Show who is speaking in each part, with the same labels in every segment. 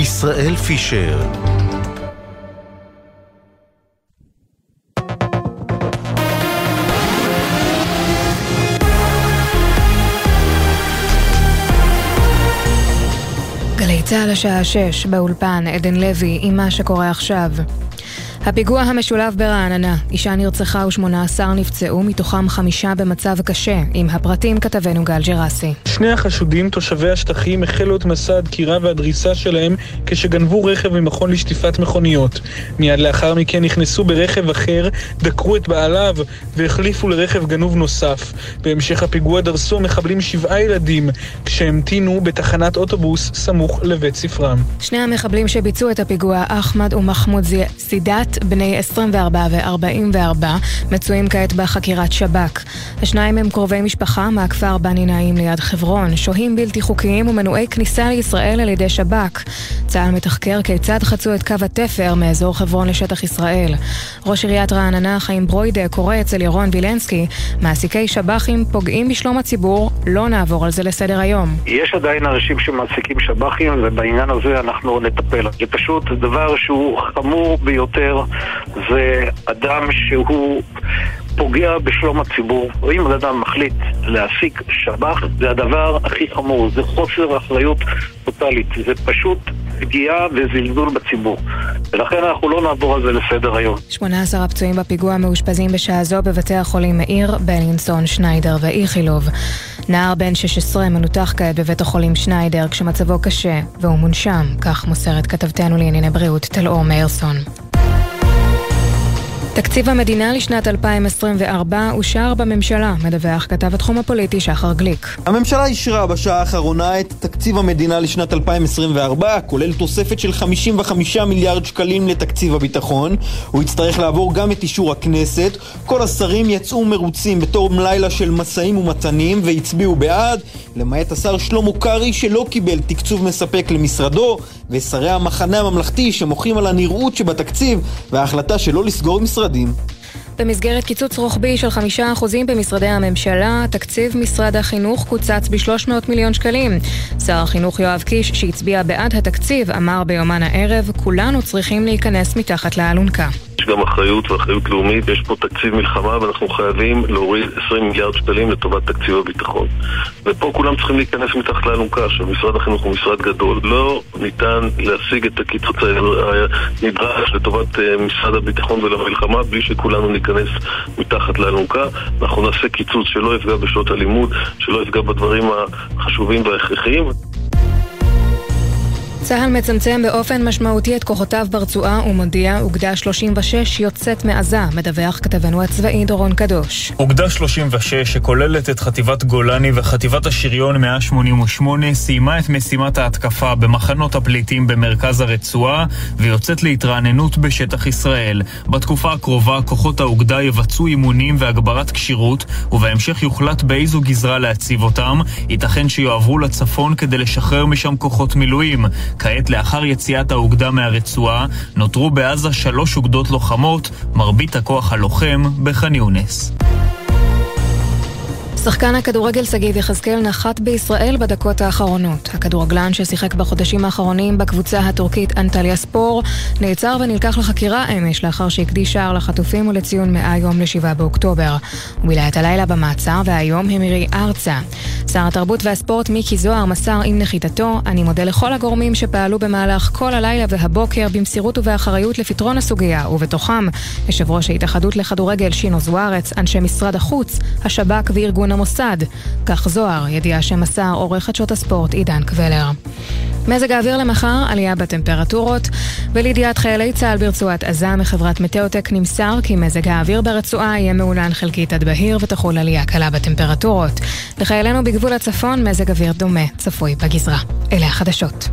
Speaker 1: ישראל פישר
Speaker 2: גלי צה"ל השעה 6 באולפן, עדן לוי עם מה שקורה עכשיו. הפיגוע המשולב ברעננה, אישה נרצחה ו-18 נפצעו, מתוכם חמישה במצב קשה. עם הפרטים כתבנו גל ג'רסי.
Speaker 3: שני החשודים, תושבי השטחים, החלו את מסע הדקירה והדריסה שלהם כשגנבו רכב ממכון לשטיפת מכוניות. מיד לאחר מכן נכנסו ברכב אחר, דקרו את בעליו והחליפו לרכב גנוב נוסף. בהמשך הפיגוע דרסו המחבלים שבעה ילדים כשהמתינו בתחנת אוטובוס סמוך לבית ספרם.
Speaker 2: שני המחבלים שביצעו את הפיגוע, אחמד ומחמוד סידת, בני 24 ו-44, מצויים כעת בחקירת שב"כ. השניים הם קרובי משפחה מהכפר בני נעים ליד חברון, שוהים בלתי חוקיים ומנועי כניסה לישראל על ידי שב"כ. צה"ל מתחקר כיצד חצו את קו התפר מאזור חברון לשטח ישראל. ראש עיריית רעננה, חיים ברוידה, קורא אצל ירון וילנסקי, מעסיקי שב"חים פוגעים בשלום הציבור, לא נעבור על זה לסדר היום.
Speaker 4: יש עדיין אנשים שמעסיקים שב"חים, ובעניין הזה אנחנו נטפל. זה פשוט דבר שהוא חמור ביותר. זה אדם שהוא פוגע בשלום הציבור. אם אדם מחליט להעסיק שב"ח, זה הדבר הכי חמור, זה חוסר אחריות טוטאלית, זה פשוט פגיעה וזלזול בציבור. ולכן אנחנו לא נעבור על זה לסדר היום.
Speaker 2: 18 הפצועים בפיגוע מאושפזים בשעה זו בבתי החולים מאיר, בלינסון, שניידר ואיכילוב. נער בן 16 מנותח כעת בבית החולים שניידר כשמצבו קשה והוא מונשם, כך מוסרת כתבתנו לענייני בריאות טלאור מאירסון. תקציב המדינה לשנת 2024 אושר בממשלה, מדווח כתב התחום הפוליטי שחר גליק.
Speaker 5: הממשלה אישרה בשעה האחרונה את תקציב המדינה לשנת 2024, כולל תוספת של 55 מיליארד שקלים לתקציב הביטחון. הוא יצטרך לעבור גם את אישור הכנסת. כל השרים יצאו מרוצים בתום לילה של משאים ומתנים והצביעו בעד, למעט השר שלמה קרעי שלא קיבל תקצוב מספק למשרדו, ושרי המחנה הממלכתי שמוחים על הנראות שבתקציב וההחלטה שלא לסגור משרד משרדים.
Speaker 2: במסגרת קיצוץ רוחבי של חמישה אחוזים במשרדי הממשלה, תקציב משרד החינוך קוצץ ב-300 מיליון שקלים. שר החינוך יואב קיש, שהצביע בעד התקציב, אמר ביומן הערב, כולנו צריכים להיכנס מתחת לאלונקה.
Speaker 6: יש גם אחריות ואחריות לאומית, יש פה תקציב מלחמה ואנחנו חייבים להוריד 20 מיליארד שקלים לטובת תקציב הביטחון. ופה כולם צריכים להיכנס מתחת לאלונקה, שמשרד החינוך הוא משרד גדול. לא ניתן להשיג את הקיצוץ הנדרש לטובת אה, משרד הביטחון ולמלחמה בלי שכולנו ניכנס מתחת לאלונקה. אנחנו נעשה קיצוץ שלא יפגע בשעות הלימוד, שלא יפגע בדברים החשובים וההכרחיים.
Speaker 2: צה"ל מצמצם באופן משמעותי את כוחותיו ברצועה ומודיע אוגדה 36 יוצאת מעזה, מדווח כתבנו הצבאי דורון קדוש.
Speaker 7: אוגדה 36, שכוללת את חטיבת גולני וחטיבת השריון 188, סיימה את משימת ההתקפה במחנות הפליטים במרכז הרצועה ויוצאת להתרעננות בשטח ישראל. בתקופה הקרובה כוחות האוגדה יבצעו אימונים והגברת כשירות, ובהמשך יוחלט באיזו גזרה להציב אותם. ייתכן שיועברו לצפון כדי לשחרר משם כוחות מילואים. כעת, לאחר יציאת האוגדה מהרצועה, נותרו בעזה שלוש אוגדות לוחמות, מרבית הכוח הלוחם בח'אן יונס.
Speaker 2: שחקן הכדורגל שגיב יחזקאל נחת בישראל בדקות האחרונות. הכדורגלן ששיחק בחודשים האחרונים בקבוצה הטורקית אנטליה ספור נעצר ונלקח לחקירה אמש לאחר שהקדיש שער לחטופים ולציון 100 יום ל-7 באוקטובר. הוא בילה את הלילה במעצר והיום המירי ארצה. שר התרבות והספורט מיקי זוהר מסר עם נחיתתו אני מודה לכל הגורמים שפעלו במהלך כל הלילה והבוקר במסירות ובאחריות לפתרון הסוגיה, ובתוכם יושב ראש ההתאחדות לכדורגל שינו זוארץ, אנשי משרד החוץ, השב"כ וארגון ארגון המוסד. כך זוהר, ידיעה שמסר עורך חדשות הספורט עידן קבלר. מזג האוויר למחר, עלייה בטמפרטורות, ולידיעת חיילי צה"ל ברצועת עזה מחברת מטאוטק נמסר כי מזג האוויר ברצועה יהיה מעונן חלקית עד בהיר ותחול עלייה קלה בטמפרטורות. לחיילינו בגבול הצפון מזג אוויר דומה צפוי בגזרה. אלה החדשות.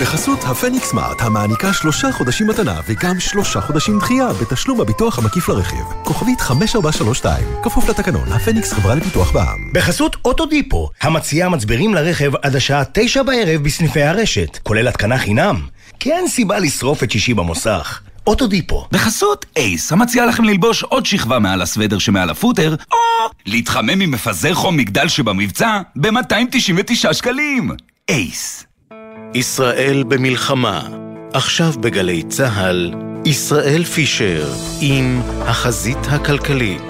Speaker 8: בחסות הפניקס סמארט, המעניקה שלושה חודשים מתנה וגם שלושה חודשים דחייה בתשלום הביטוח המקיף לרכיב. כוכבית 5432, כפוף לתקנון, הפניקס חברה לפיתוח בע"מ.
Speaker 9: בחסות אוטודיפו, המציעה מצברים לרכב עד השעה תשע בערב בסניפי הרשת, כולל התקנה חינם. כי אין סיבה לשרוף את שישי במוסך. אוטודיפו.
Speaker 1: בחסות אייס, המציע לכם ללבוש עוד שכבה מעל הסוודר שמעל הפוטר, או להתחמם עם מפזר חום מגדל שבמבצע ב-299 שקלים. אייס.
Speaker 10: ישראל במלחמה. עכשיו בגלי צה"ל, ישראל פישר עם החזית הכלכלית.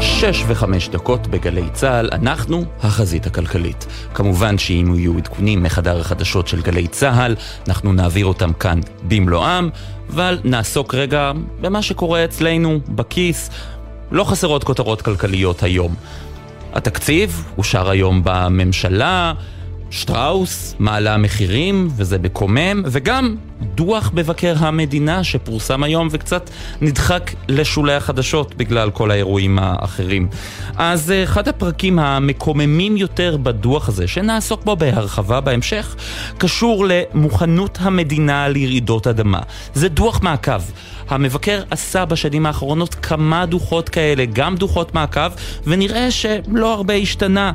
Speaker 11: שש וחמש דקות בגלי צה"ל, אנחנו החזית הכלכלית. כמובן שאם יהיו עדכונים מחדר החדשות של גלי צה"ל, אנחנו נעביר אותם כאן במלואם, אבל נעסוק רגע במה שקורה אצלנו, בכיס. לא חסרות כותרות כלכליות היום. התקציב אושר היום בממשלה, שטראוס מעלה מחירים, וזה מקומם, וגם דוח מבקר המדינה שפורסם היום וקצת נדחק לשולי החדשות בגלל כל האירועים האחרים. אז אה, אחד הפרקים המקוממים יותר בדוח הזה, שנעסוק בו בהרחבה בהמשך, קשור למוכנות המדינה לרעידות אדמה. זה דוח מעקב. המבקר עשה בשנים האחרונות כמה דוחות כאלה, גם דוחות מעקב, ונראה שלא הרבה השתנה.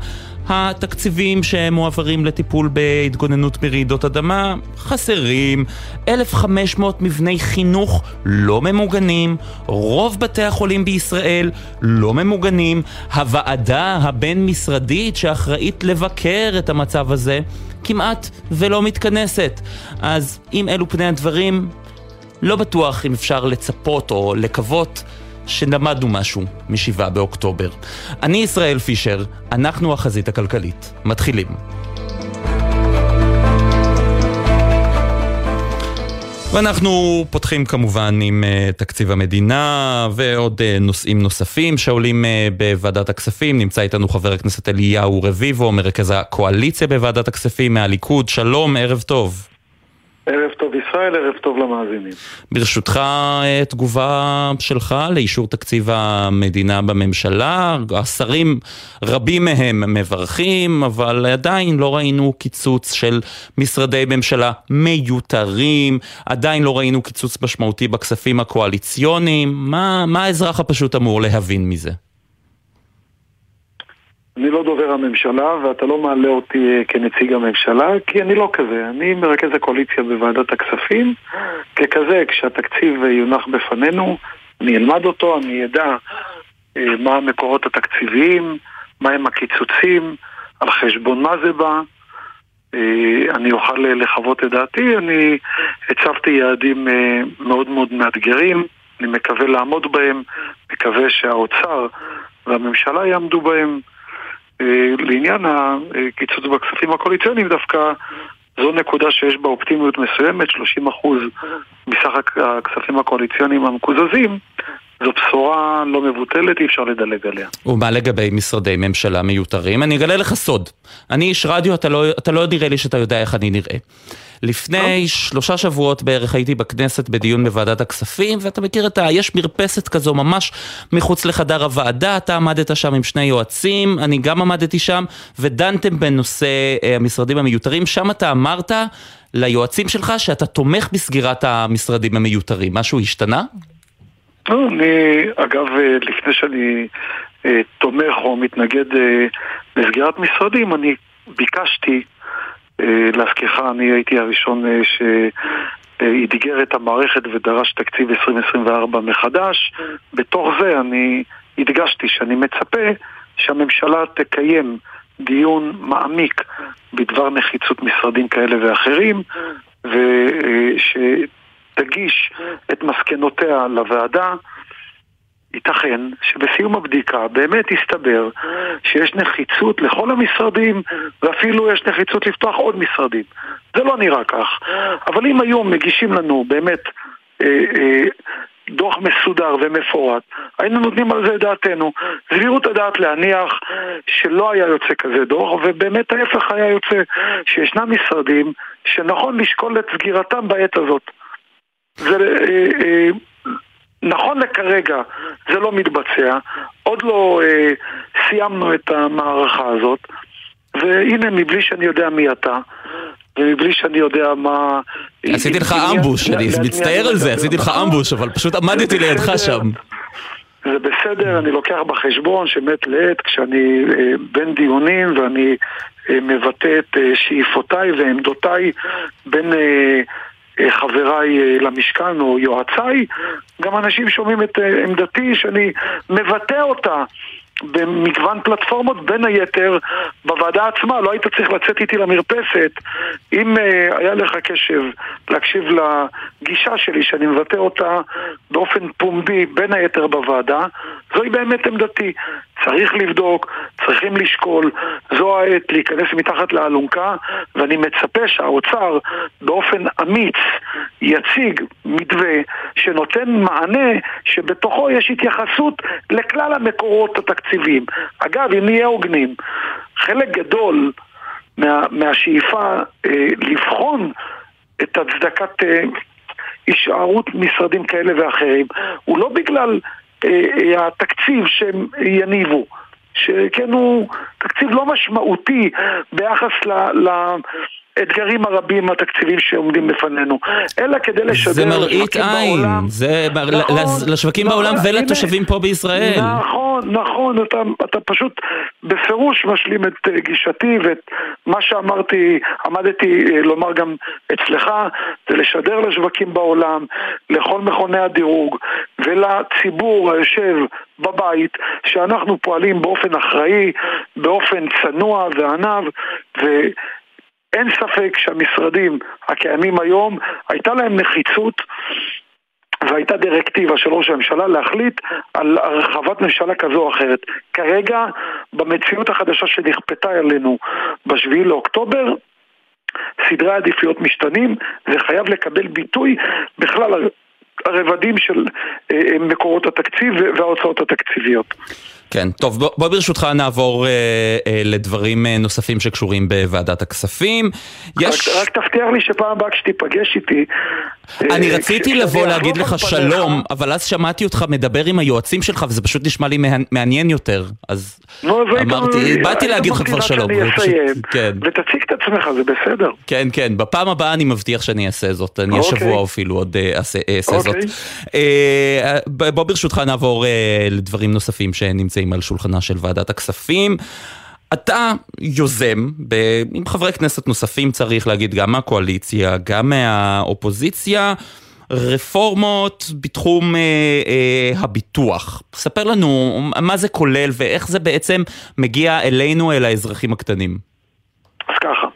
Speaker 11: התקציבים שמועברים לטיפול בהתגוננות ברעידות אדמה חסרים, 1,500 מבני חינוך לא ממוגנים, רוב בתי החולים בישראל לא ממוגנים, הוועדה הבין-משרדית שאחראית לבקר את המצב הזה כמעט ולא מתכנסת. אז אם אלו פני הדברים, לא בטוח אם אפשר לצפות או לקוות שלמדנו משהו מ-7 באוקטובר. אני ישראל פישר, אנחנו החזית הכלכלית. מתחילים. ואנחנו פותחים כמובן עם uh, תקציב המדינה ועוד uh, נושאים נוספים שעולים uh, בוועדת הכספים. נמצא איתנו חבר הכנסת אליהו רביבו, מרכז הקואליציה בוועדת הכספים מהליכוד. שלום, ערב טוב.
Speaker 12: ערב טוב ישראל, ערב טוב למאזינים.
Speaker 11: ברשותך, אה, תגובה שלך לאישור תקציב המדינה בממשלה. השרים, רבים מהם מברכים, אבל עדיין לא ראינו קיצוץ של משרדי ממשלה מיותרים, עדיין לא ראינו קיצוץ משמעותי בכספים הקואליציוניים. מה, מה האזרח הפשוט אמור להבין מזה?
Speaker 12: אני לא דובר הממשלה, ואתה לא מעלה אותי אה, כנציג הממשלה, כי אני לא כזה. אני מרכז הקואליציה בוועדת הכספים. ככזה, כשהתקציב יונח בפנינו, אני אלמד אותו, אני אדע אה, מה המקורות התקציביים, מהם הקיצוצים, על חשבון מה זה בא. אה, אני אוכל לחוות את דעתי. אני הצבתי יעדים מאוד מאוד מאתגרים, אני מקווה לעמוד בהם, מקווה שהאוצר והממשלה יעמדו בהם. אה, לעניין הקיצוץ בכספים הקואליציוניים דווקא זו נקודה שיש בה אופטימיות מסוימת, 30% מסך הכספים הקואליציוניים המקוזזים זו בשורה לא מבוטלת, אי אפשר לדלג עליה.
Speaker 11: ומה לגבי משרדי ממשלה מיותרים? אני אגלה לך סוד. אני איש רדיו, אתה לא, אתה לא נראה לי שאתה יודע איך אני נראה. לפני שלושה שבועות בערך הייתי בכנסת בדיון בוועדת הכספים, ואתה מכיר את ה... יש מרפסת כזו ממש מחוץ לחדר הוועדה, אתה עמדת שם עם שני יועצים, אני גם עמדתי שם, ודנתם בנושא אה, המשרדים המיותרים. שם אתה אמרת ליועצים שלך שאתה תומך בסגירת המשרדים המיותרים. משהו השתנה?
Speaker 12: לא, אני, אגב, אה, לפני שאני אה, תומך או מתנגד לסגירת משרדים, אני ביקשתי אה, להזכירך, אני הייתי הראשון אה, שאתגר את המערכת ודרש תקציב 2024 מחדש. בתוך זה אני הדגשתי שאני מצפה שהממשלה תקיים דיון מעמיק בדבר נחיצות משרדים כאלה ואחרים ושתגיש את מסקנותיה לוועדה ייתכן שבסיום הבדיקה באמת יסתבר שיש נחיצות לכל המשרדים ואפילו יש נחיצות לפתוח עוד משרדים. זה לא נראה כך. אבל אם היום מגישים לנו באמת אה, אה, דוח מסודר ומפורט, היינו נותנים על זה את דעתנו. סבירות הדעת להניח שלא היה יוצא כזה דוח, ובאמת ההפך היה יוצא, שישנם משרדים שנכון לשקול את סגירתם בעת הזאת. זה... אה, אה, נכון לכרגע זה לא מתבצע, עוד לא אה, סיימנו את המערכה הזאת, והנה מבלי שאני יודע מי אתה, ומבלי שאני יודע מה...
Speaker 11: עשיתי לך אמבוש, אני מצטער על זה, עשיתי לך אמבוש, אבל פשוט עמדתי לידך שם.
Speaker 12: זה בסדר, אני לוקח בחשבון שמעת לעת כשאני אה, בין דיונים ואני אה, מבטא את אה, שאיפותיי ועמדותיי בין חבריי למשכן או יועציי, גם אנשים שומעים את עמדתי שאני מבטא אותה במגוון פלטפורמות, בין היתר בוועדה עצמה, לא היית צריך לצאת איתי למרפסת. אם uh, היה לך קשב להקשיב לגישה שלי, שאני מבטא אותה באופן פומבי, בין היתר בוועדה, זוהי באמת עמדתי. צריך לבדוק, צריכים לשקול, זו העת להיכנס מתחת לאלונקה, ואני מצפה שהאוצר באופן אמיץ יציג מתווה שנותן מענה שבתוכו יש התייחסות לכלל המקורות התקציביים. אגב, אם נהיה הוגנים, חלק גדול מה, מהשאיפה אה, לבחון את הצדקת אה, הישארות משרדים כאלה ואחרים הוא לא בגלל התקציב שהם יניבו. שכן הוא תקציב לא משמעותי ביחס ל... ל האתגרים הרבים התקציביים שעומדים בפנינו, אלא כדי לשדר
Speaker 11: זה מראית עין, בעולם. זה נכון, לשווקים נכון, בעולם ולתושבים פה בישראל.
Speaker 12: נכון, נכון, אתה, אתה פשוט בפירוש משלים את אה, גישתי ואת מה שאמרתי, עמדתי אה, לומר גם אצלך, זה לשדר לשווקים בעולם, לכל מכוני הדירוג ולציבור היושב בבית, שאנחנו פועלים באופן אחראי, באופן צנוע וענב, ו... אין ספק שהמשרדים הקיימים היום, הייתה להם נחיצות והייתה דירקטיבה של ראש הממשלה להחליט על הרחבת ממשלה כזו או אחרת. כרגע, במציאות החדשה שנכפתה עלינו בשביעי לאוקטובר, סדרי העדיפויות משתנים, זה חייב לקבל ביטוי בכלל הרבדים של אה, אה, מקורות התקציב וההוצאות התקציביות.
Speaker 11: כן, טוב, בוא, בוא ברשותך נעבור אה, אה, לדברים אה, נוספים שקשורים בוועדת הכספים.
Speaker 12: יש... רק, רק תבטיח לי שפעם הבאה כשתיפגש איתי...
Speaker 11: אני אה, רציתי לבוא להגיד לך שלום, אבל אז שמעתי אותך מדבר עם היועצים שלך וזה פשוט נשמע לי מעניין יותר. אז
Speaker 12: לא,
Speaker 11: אמרתי, באתי להגיד לך כבר שלום.
Speaker 12: כן. ותציג את עצמך, זה בסדר.
Speaker 11: כן, כן, בפעם הבאה אני מבטיח שאני אעשה זאת. אני אוקיי. השבוע אפילו עוד אה, אעשה, אעשה אוקיי. זאת. אה, בוא ברשותך נעבור לדברים נוספים שנמצאים. נמצאים על שולחנה של ועדת הכספים. אתה יוזם. עם חברי כנסת נוספים צריך להגיד, גם מהקואליציה, גם מהאופוזיציה, רפורמות בתחום אה, אה, הביטוח. ספר לנו מה זה כולל ואיך זה בעצם מגיע אלינו, אל האזרחים הקטנים.
Speaker 12: אז ככה,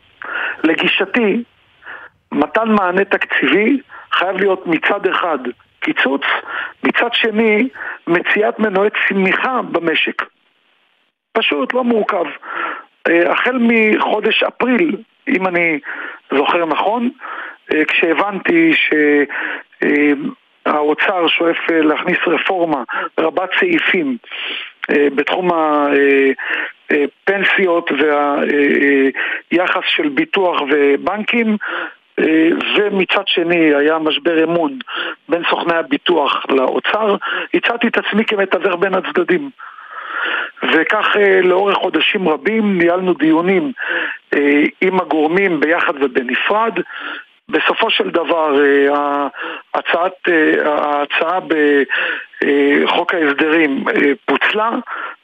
Speaker 12: לגישתי, מתן מענה תקציבי חייב להיות מצד אחד קיצוץ, מצד שני מציאת מנועי צמיחה במשק. פשוט, לא מורכב. אה, החל מחודש אפריל, אם אני זוכר נכון, אה, כשהבנתי שהאוצר אה, שואף להכניס רפורמה רבת סעיפים בתחום הפנסיות והיחס של ביטוח ובנקים, ומצד שני היה משבר אמון בין סוכני הביטוח לאוצר, הצעתי את עצמי כמתווך בין הצדדים. וכך אה, לאורך חודשים רבים ניהלנו דיונים אה, עם הגורמים ביחד ובנפרד. בסופו של דבר ההצעת, ההצעה בחוק ההסדרים פוצלה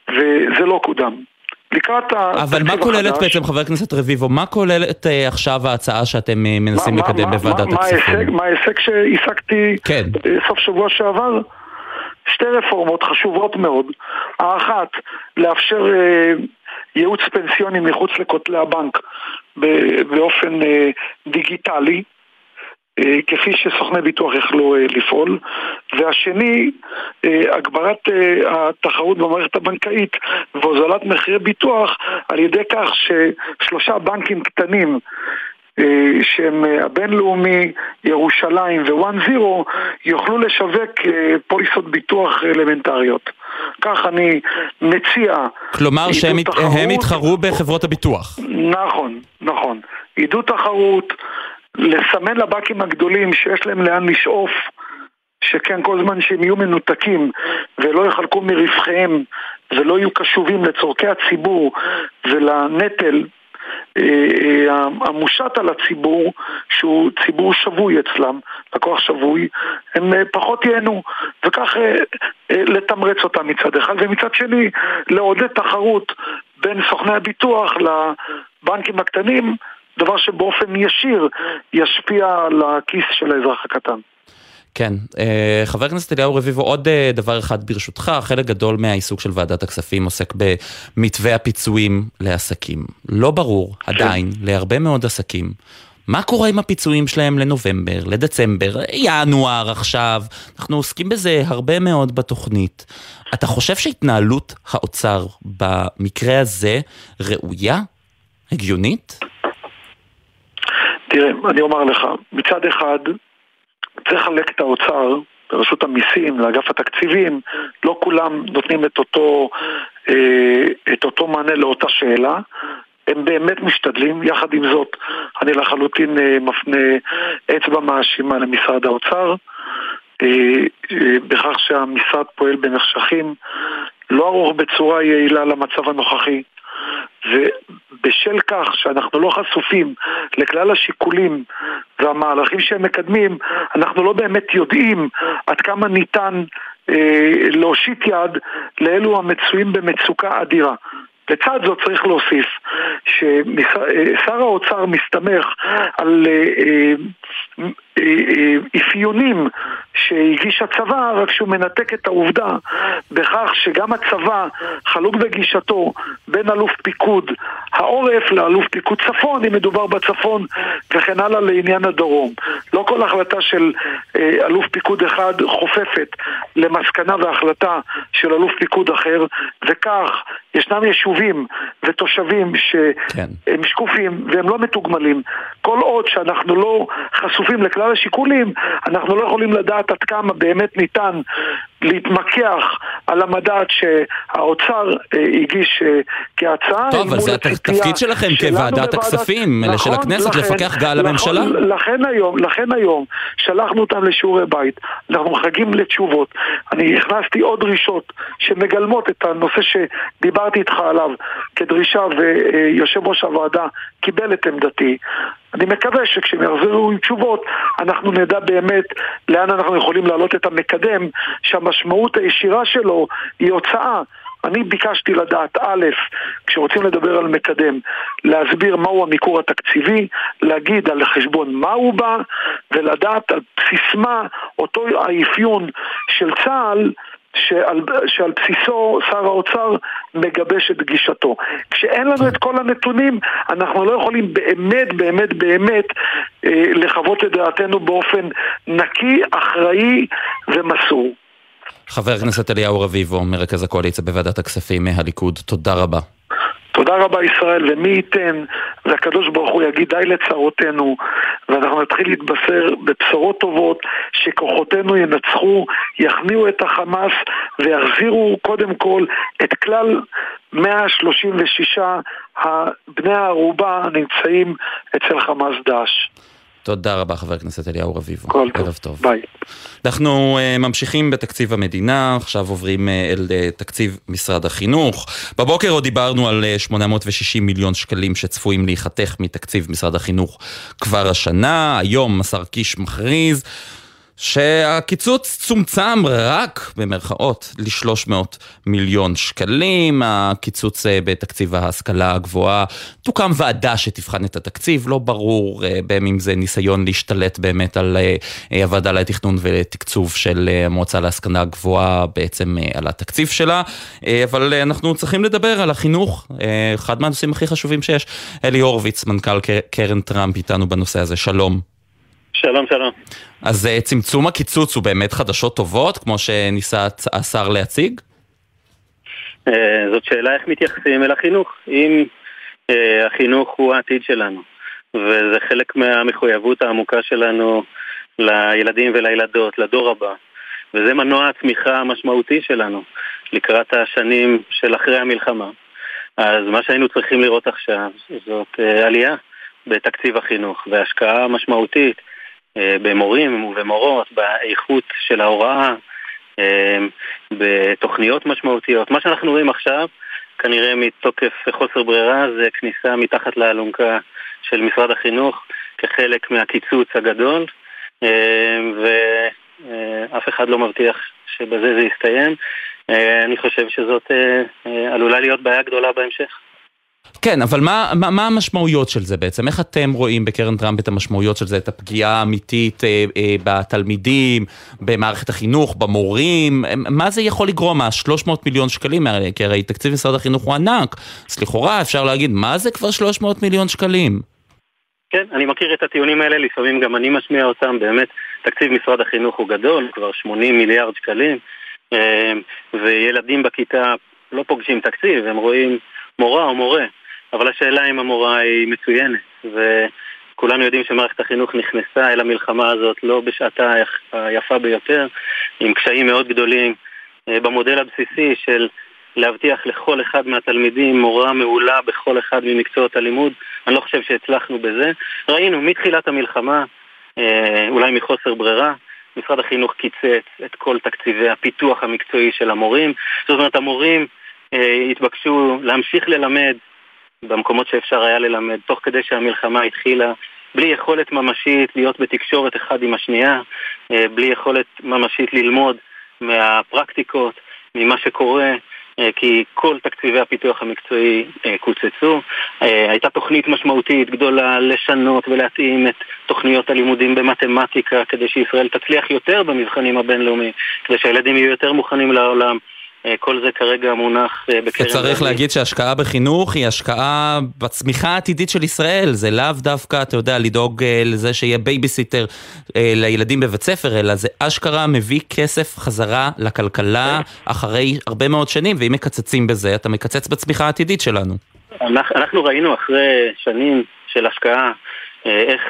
Speaker 12: וזה לא קודם. לקראת
Speaker 11: אבל מה כוללת בעצם, חבר הכנסת רביבו, מה כוללת אה, עכשיו ההצעה שאתם אה, מנסים מה, לקדם מה, בוועדת מה, הכספים?
Speaker 12: מה ההישג שהשגתי כן. אה, סוף שבוע שעבר? שתי רפורמות חשובות מאוד. האחת, לאפשר אה, ייעוץ פנסיוני מחוץ לכותלי הבנק באופן אה, דיגיטלי. אה, כפי שסוכני ביטוח יכלו אה, לפעול, והשני, אה, הגברת התחרות במערכת הבנקאית והוזלת מחירי ביטוח על ידי כך ששלושה בנקים קטנים שהם הבינלאומי, ירושלים ווואן זירו, יוכלו לשווק פוליסות ביטוח אלמנטריות. כך אני מציע...
Speaker 11: כלומר שהם יתחרו בחברות הביטוח.
Speaker 12: נכון, נכון. עידוד תחרות, לסמן לבנקים הגדולים שיש להם לאן לשאוף, שכן כל זמן שהם יהיו מנותקים ולא יחלקו מרווחיהם ולא יהיו קשובים לצורכי הציבור ולנטל אה, אה, המושת על הציבור, שהוא ציבור שבוי אצלם, לקוח שבוי, הם אה, פחות ייהנו, וכך לתמרץ אותם מצד אחד, ומצד שני לעודד תחרות בין סוכני הביטוח לבנקים הקטנים דבר שבאופן ישיר ישפיע על הכיס של האזרח הקטן.
Speaker 11: כן, אה, חבר הכנסת אליהו רביבו, עוד אה, דבר אחד ברשותך, חלק גדול מהעיסוק של ועדת הכספים עוסק במתווה הפיצויים לעסקים. לא ברור עדיין להרבה מאוד עסקים. מה קורה עם הפיצויים שלהם לנובמבר, לדצמבר, ינואר עכשיו? אנחנו עוסקים בזה הרבה מאוד בתוכנית. אתה חושב שהתנהלות האוצר במקרה הזה ראויה? הגיונית?
Speaker 12: תראה, אני אומר לך, מצד אחד צריך לחלק את האוצר לרשות המיסים, לאגף התקציבים, לא כולם נותנים את אותו, אה, את אותו מענה לאותה שאלה. הם באמת משתדלים, יחד עם זאת, אני לחלוטין אה, מפנה אצבע מאשימה למשרד האוצר, אה, בכך שהמשרד פועל במחשכים, לא ערוך בצורה יעילה למצב הנוכחי. ובשל כך שאנחנו לא חשופים לכלל השיקולים והמהלכים שהם מקדמים, אנחנו לא באמת יודעים עד כמה ניתן אה, להושיט יד לאלו המצויים במצוקה אדירה. לצד זאת צריך להוסיף ששר האוצר מסתמך על אה, אה, אה, אפיונים שהגיש הצבא, רק שהוא מנתק את העובדה בכך שגם הצבא חלוק בגישתו בין אלוף פיקוד העורף לאלוף פיקוד צפון, אם מדובר בצפון, וכן הלאה לעניין הדרום. לא כל החלטה של אלוף פיקוד אחד חופפת למסקנה והחלטה של אלוף פיקוד אחר, וכך ישנם יישובים ותושבים שהם כן. שקופים והם לא מתוגמלים. כל עוד שאנחנו לא חשופים לכלל השיקולים, אנחנו לא יכולים לדעת עד כמה באמת ניתן להתמקח על המדד שהאוצר אה, הגיש אה, כהצעה.
Speaker 11: טוב, אבל זה התפקיד שלכם כוועדת הכספים נכון, של הכנסת, לכן, לפקח על הממשלה.
Speaker 12: נכון, לכן היום, לכן היום שלחנו אותם לשיעורי בית, אנחנו מחכים לתשובות. אני הכנסתי עוד דרישות שמגלמות את הנושא שדיברתי איתך עליו כדרישה ויושב ראש הוועדה קיבל את עמדתי. אני מקווה שכשהם יחזרו עם תשובות, אנחנו נדע באמת לאן אנחנו יכולים להעלות את המקדם, שהמשמעות הישירה שלו היא הוצאה. אני ביקשתי לדעת, א', כשרוצים לדבר על מקדם, להסביר מהו המיקור התקציבי, להגיד על חשבון מה הוא בא, ולדעת על בסיס מה אותו האפיון של צה"ל שעל, שעל בסיסו שר האוצר מגבש את גישתו. כשאין לנו את כל הנתונים, אנחנו לא יכולים באמת, באמת, באמת אה, לחוות את דעתנו באופן נקי, אחראי ומסור.
Speaker 11: חבר הכנסת אליהו רביבו, מרכז הקואליציה בוועדת הכספים מהליכוד, תודה רבה.
Speaker 12: תודה רבה ישראל, ומי ייתן והקדוש ברוך הוא יגיד די לצרותינו ואנחנו נתחיל להתבשר בבשורות טובות שכוחותינו ינצחו, יכניעו את החמאס ויחזירו קודם כל את כלל 136 בני הערובה הנמצאים אצל חמאס דאעש.
Speaker 11: תודה רבה חבר הכנסת אליהו רביבו.
Speaker 12: כל טוב. ערב טוב. ביי.
Speaker 11: אנחנו uh, ממשיכים בתקציב המדינה, עכשיו עוברים uh, אל uh, תקציב משרד החינוך. בבוקר עוד דיברנו על uh, 860 מיליון שקלים שצפויים להיחתך מתקציב משרד החינוך כבר השנה. היום השר קיש מכריז שהקיצוץ צומצם רק, במרכאות, ל-300 מיליון שקלים. הקיצוץ אה, בתקציב ההשכלה הגבוהה, תוקם ועדה שתבחן את התקציב, לא ברור אה, בין אם זה ניסיון להשתלט באמת על אה, הוועדה לתכנון ולתקצוב של המועצה להשכלה גבוהה, בעצם על התקציב שלה, אבל אנחנו צריכים לדבר על החינוך, אחד מהנושאים הכי חשובים שיש. אלי הורוביץ, מנכ"ל קרן טראמפ, איתנו בנושא הזה, שלום.
Speaker 13: שלום, שלום.
Speaker 11: אז uh, צמצום הקיצוץ הוא באמת חדשות טובות, כמו שניסה השר להציג?
Speaker 13: Uh, זאת שאלה איך מתייחסים אל החינוך. אם uh, החינוך הוא העתיד שלנו, וזה חלק מהמחויבות העמוקה שלנו לילדים ולילדות, לדור הבא, וזה מנוע הצמיחה המשמעותי שלנו לקראת השנים של אחרי המלחמה. אז מה שהיינו צריכים לראות עכשיו זאת עלייה בתקציב החינוך והשקעה משמעותית אה, במורים ובמורות, באיכות של ההוראה, אה, בתוכניות משמעותיות. מה שאנחנו רואים עכשיו, כנראה מתוקף חוסר ברירה, זה כניסה מתחת לאלונקה של משרד החינוך כחלק מהקיצוץ הגדול, אה, ואף אחד לא מבטיח שבזה זה יסתיים. אני חושב שזאת עלולה להיות בעיה גדולה בהמשך.
Speaker 11: כן, אבל מה, מה, מה המשמעויות של זה בעצם? איך אתם רואים בקרן טראמפ את המשמעויות של זה, את הפגיעה האמיתית אה, אה, בתלמידים, במערכת החינוך, במורים? מה זה יכול לגרום? מה, 300 מיליון שקלים? כי הרי תקציב משרד החינוך הוא ענק, אז לכאורה אפשר להגיד, מה זה כבר 300 מיליון שקלים?
Speaker 13: כן, אני מכיר את הטיעונים האלה, לפעמים גם אני משמיע אותם, באמת, תקציב משרד החינוך הוא גדול, כבר 80 מיליארד שקלים, אה, וילדים בכיתה לא פוגשים תקציב, הם רואים מורה או מורה, אבל השאלה אם המורה היא מצוינת, וכולנו יודעים שמערכת החינוך נכנסה אל המלחמה הזאת לא בשעתה היפה ביותר, עם קשיים מאוד גדולים אה, במודל הבסיסי של להבטיח לכל אחד מהתלמידים מורה מעולה בכל אחד ממקצועות הלימוד. אני לא חושב שהצלחנו בזה. ראינו מתחילת המלחמה, אה, אולי מחוסר ברירה, משרד החינוך קיצץ את כל תקציבי הפיתוח המקצועי של המורים. זאת אומרת, המורים אה, התבקשו להמשיך ללמד במקומות שאפשר היה ללמד, תוך כדי שהמלחמה התחילה, בלי יכולת ממשית להיות בתקשורת אחד עם השנייה, אה, בלי יכולת ממשית ללמוד מהפרקטיקות, ממה שקורה. אה, כי כל תקציבי הפיתוח המקצועי אה, קוצצו. הייתה תוכנית משמעותית גדולה לשנות ולהתאים את תוכניות הלימודים במתמטיקה כדי שישראל תצליח יותר במבחנים הבינלאומיים, כדי שהילדים יהיו יותר מוכנים לעולם. אה, כל זה כרגע מונח אה, בקרן...
Speaker 11: וצריך להגיד שהשקעה בחינוך היא השקעה בצמיחה העתידית של ישראל, זה לאו דווקא, אתה יודע, לדאוג אה, לזה שיהיה בייביסיטר לילדים בבית ספר, אלא זה אשכרה מביא כסף חזרה לכלכלה אחרי הרבה מאוד שנים, ואם מקצצים בזה, אתה מקצץ בצמיחה העתידית שלנו.
Speaker 13: אנחנו ראינו אחרי שנים של השקעה איך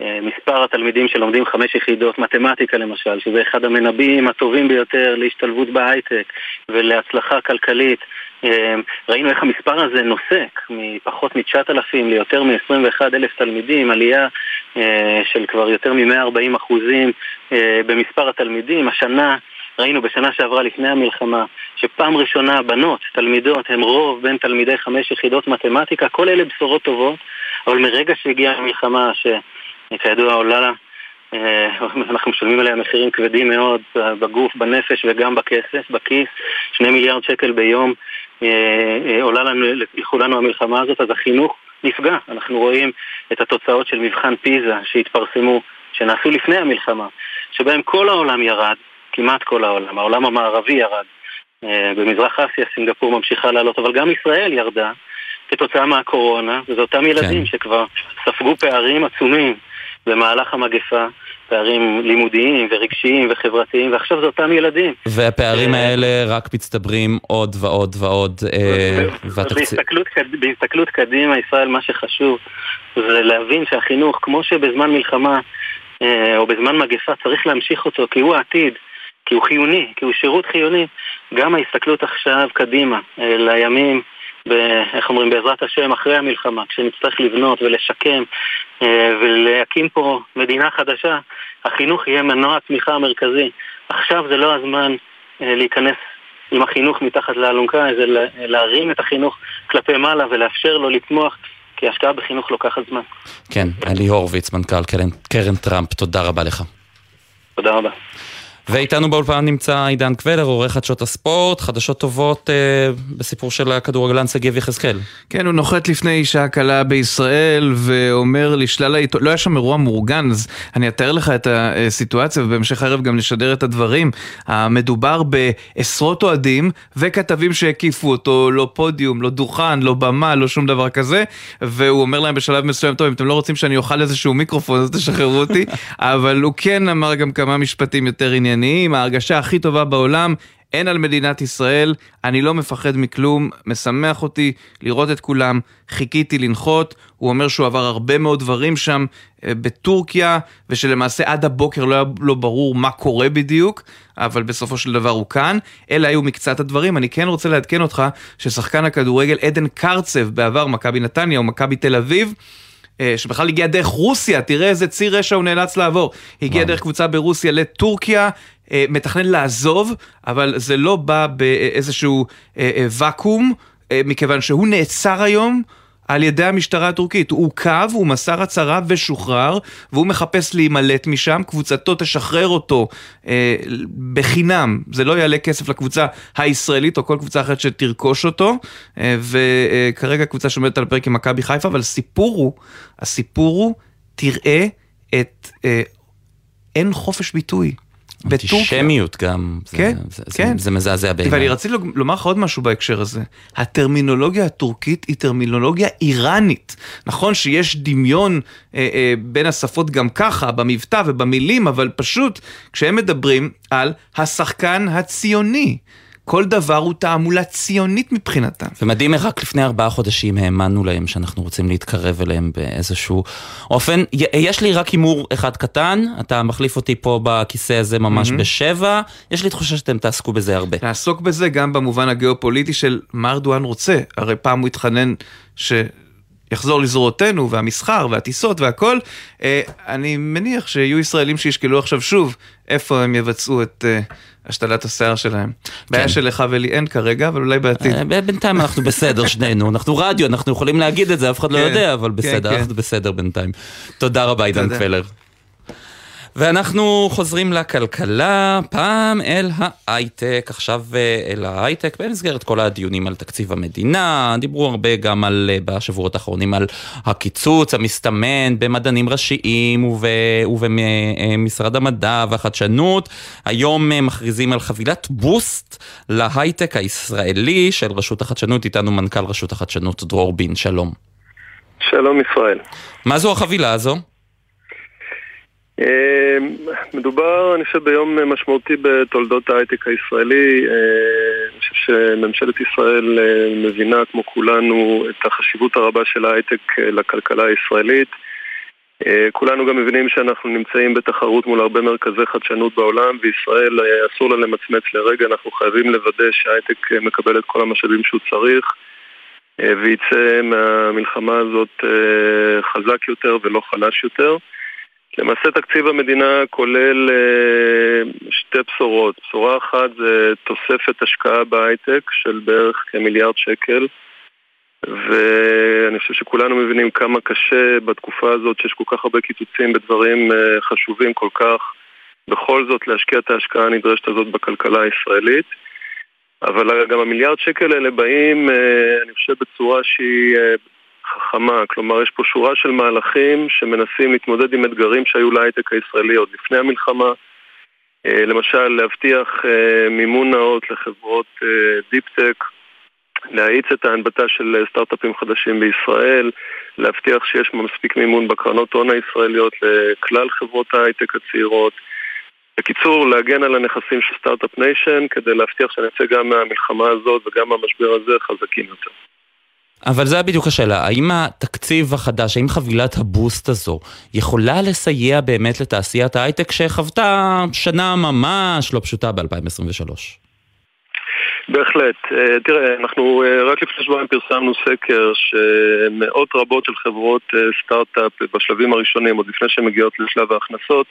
Speaker 13: מספר התלמידים שלומדים חמש יחידות מתמטיקה למשל, שזה אחד המנבאים הטובים ביותר להשתלבות בהייטק ולהצלחה כלכלית. אה, ראינו איך המספר הזה נוסק מפחות מ-9,000 ליותר מ-21,000 תלמידים, עלייה אה, של כבר יותר מ-140 אחוזים במספר התלמידים. השנה ראינו בשנה שעברה לפני המלחמה, שפעם ראשונה בנות, תלמידות, הן רוב בין תלמידי חמש יחידות מתמטיקה, כל אלה בשורות טובות, אבל מרגע שהגיעה המלחמה, ש... כידוע עולה לה, אה, אנחנו משלמים עליה מחירים כבדים מאוד בגוף, בנפש וגם בכסף, בכיס, שני מיליארד שקל ביום אה, אה, עולה לנו, לכולנו המלחמה הזאת, אז החינוך נפגע. אנחנו רואים את התוצאות של מבחן פיזה שהתפרסמו, שנעשו לפני המלחמה, שבהם כל העולם ירד, כמעט כל העולם, העולם המערבי ירד. במזרח אסיה סינגפור ממשיכה לעלות, אבל גם ישראל ירדה כתוצאה מהקורונה, וזה אותם ילדים כן. שכבר ספגו פערים עצומים במהלך המגפה, פערים לימודיים ורגשיים וחברתיים, ועכשיו זה אותם ילדים.
Speaker 11: והפערים אה, האלה רק מצטברים עוד ועוד ועוד. אה,
Speaker 13: בהסתכלות, בהסתכלות קדימה, ישראל, מה שחשוב זה להבין שהחינוך, כמו שבזמן מלחמה אה, או בזמן מגפה צריך להמשיך אותו, כי הוא העתיד. כי הוא חיוני, כי הוא שירות חיוני. גם ההסתכלות עכשיו קדימה, לימים איך אומרים, בעזרת השם, אחרי המלחמה, כשנצטרך לבנות ולשקם אה, ולהקים פה מדינה חדשה, החינוך יהיה מנוע הצמיחה המרכזי. עכשיו זה לא הזמן אה, להיכנס עם החינוך מתחת לאלונקה, זה להרים את החינוך כלפי מעלה ולאפשר לו לצמוח. כי השקעה בחינוך לוקחת זמן.
Speaker 11: כן, אלי הורוביץ, מנכ"ל קרן, קרן טראמפ, תודה רבה לך.
Speaker 13: תודה רבה.
Speaker 11: ואיתנו באולפן נמצא עידן קבלר, עורך חדשות הספורט, חדשות טובות אה, בסיפור של הכדורגלן שגיב יחזקאל.
Speaker 14: כן, הוא נוחת לפני שעה קלה בישראל ואומר לשלל העיתון, לא היה שם אירוע מאורגן, אז אני אתאר לך את הסיטואציה ובהמשך הערב גם נשדר את הדברים. המדובר בעשרות אוהדים וכתבים שהקיפו אותו, לא פודיום, לא דוכן, לא במה, לא שום דבר כזה, והוא אומר להם בשלב מסוים, טוב, אם אתם לא רוצים שאני אוכל איזשהו מיקרופון אז תשחררו אותי, אבל הוא כן אמר גם כמה משפטים יותר ענייניים. ענייניים, ההרגשה הכי טובה בעולם, אין על מדינת ישראל, אני לא מפחד מכלום, משמח אותי לראות את כולם, חיכיתי לנחות, הוא אומר שהוא עבר הרבה מאוד דברים שם אה, בטורקיה, ושלמעשה עד הבוקר לא היה לא ברור מה קורה בדיוק, אבל בסופו של דבר הוא כאן. אלה היו מקצת הדברים, אני כן רוצה לעדכן אותך ששחקן הכדורגל עדן קרצב בעבר מכבי נתניה או מכבי תל אביב, שבכלל הגיע דרך רוסיה, תראה איזה ציר רשע הוא נאלץ לעבור. הגיע דרך קבוצה ברוסיה לטורקיה, אה, מתכנן לעזוב, אבל זה לא בא באיזשהו אה, ואקום, מכיוון שהוא נעצר היום. על ידי המשטרה הטורקית. הוא עוכב, הוא מסר הצהרה ושוחרר, והוא מחפש להימלט משם, קבוצתו תשחרר אותו אה, בחינם, זה לא יעלה כסף לקבוצה הישראלית או כל קבוצה אחרת שתרכוש אותו, אה, וכרגע אה, קבוצה שעומדת על הפרק עם מכבי חיפה, אבל הסיפור הוא, הסיפור הוא, תראה את... אה, אין חופש ביטוי.
Speaker 11: בטורקיה. אנטישמיות גם,
Speaker 14: כן,
Speaker 11: זה,
Speaker 14: כן.
Speaker 11: זה, זה מזעזע בעיניי.
Speaker 14: ואני רציתי לומר לך עוד משהו בהקשר הזה. הטרמינולוגיה הטורקית היא טרמינולוגיה איראנית. נכון שיש דמיון אה, אה, בין השפות גם ככה, במבטא ובמילים, אבל פשוט כשהם מדברים על השחקן הציוני. כל דבר הוא תעמולה ציונית מבחינתם.
Speaker 11: ומדהים איך רק לפני ארבעה חודשים האמנו להם שאנחנו רוצים להתקרב אליהם באיזשהו אופן. יש לי רק הימור אחד קטן, אתה מחליף אותי פה בכיסא הזה ממש mm-hmm. בשבע, יש לי תחושה שאתם תעסקו בזה הרבה.
Speaker 14: נעסוק בזה גם במובן הגיאופוליטי של מה ארדואן רוצה. הרי פעם הוא התחנן ש... יחזור לזרועותינו, והמסחר, והטיסות והכל, אה, אני מניח שיהיו ישראלים שישקלו עכשיו שוב איפה הם יבצעו את אה, השתלת השיער שלהם. כן. בעיה שלך ולי אין כרגע, אבל אולי בעתיד. אה,
Speaker 11: בינתיים אנחנו בסדר שנינו, אנחנו רדיו, אנחנו יכולים להגיד את זה, אף אחד לא כן. יודע, אבל כן, בסדר, אנחנו בסדר בינתיים. תודה רבה, עידן קפלר. ואנחנו חוזרים לכלכלה, פעם אל ההייטק, עכשיו אה, אל ההייטק במסגרת כל הדיונים על תקציב המדינה, דיברו הרבה גם על, אה, בשבועות האחרונים על הקיצוץ המסתמן במדענים ראשיים וב, ובמשרד המדע והחדשנות. היום אה, מכריזים על חבילת בוסט להייטק הישראלי של רשות החדשנות, איתנו מנכ"ל רשות החדשנות דרור בין, שלום.
Speaker 15: שלום ישראל.
Speaker 11: מה זו החבילה הזו?
Speaker 15: אה, מדובר, אני חושב, ביום משמעותי בתולדות ההייטק הישראלי. אה, אני חושב שממשלת ישראל אה, מבינה, כמו כולנו, את החשיבות הרבה של ההייטק לכלכלה הישראלית. כולנו גם מבינים שאנחנו נמצאים בתחרות מול הרבה מרכזי חדשנות בעולם, וישראל אסור לה למצמץ לרגע, אנחנו חייבים לוודא שההייטק מקבל את כל המשאבים שהוא צריך, וייצא מהמלחמה הזאת חזק יותר ולא חלש יותר. למעשה תקציב המדינה כולל אה, שתי בשורות. בשורה אחת זה תוספת השקעה בהייטק של בערך כמיליארד שקל ואני חושב שכולנו מבינים כמה קשה בתקופה הזאת שיש כל כך הרבה קיצוצים בדברים אה, חשובים כל כך בכל זאת להשקיע את ההשקעה הנדרשת הזאת בכלכלה הישראלית אבל גם המיליארד שקל האלה באים, אה, אני חושב, בצורה שהיא חכמה, כלומר יש פה שורה של מהלכים שמנסים להתמודד עם אתגרים שהיו להייטק הישראלי עוד לפני המלחמה אה, למשל להבטיח אה, מימון נאות לחברות deep-tech להאיץ את ההנבטה של סטארט-אפים חדשים בישראל, להבטיח שיש מספיק מימון בקרנות הון הישראליות לכלל חברות ההייטק הצעירות. בקיצור, להגן על הנכסים של Start-Up Nation כדי להבטיח שנצא גם מהמלחמה הזאת וגם מהמשבר הזה חזקים יותר.
Speaker 11: אבל זה בדיוק השאלה, האם התקציב החדש, האם חבילת ה boost הזו יכולה לסייע באמת לתעשיית ההייטק שחוותה שנה ממש לא פשוטה ב-2023?
Speaker 15: בהחלט. אה, תראה, אנחנו אה, רק לפני שבועיים פרסמנו סקר שמאות רבות של חברות אה, סטארט-אפ בשלבים הראשונים, עוד לפני שהן מגיעות לשלב ההכנסות,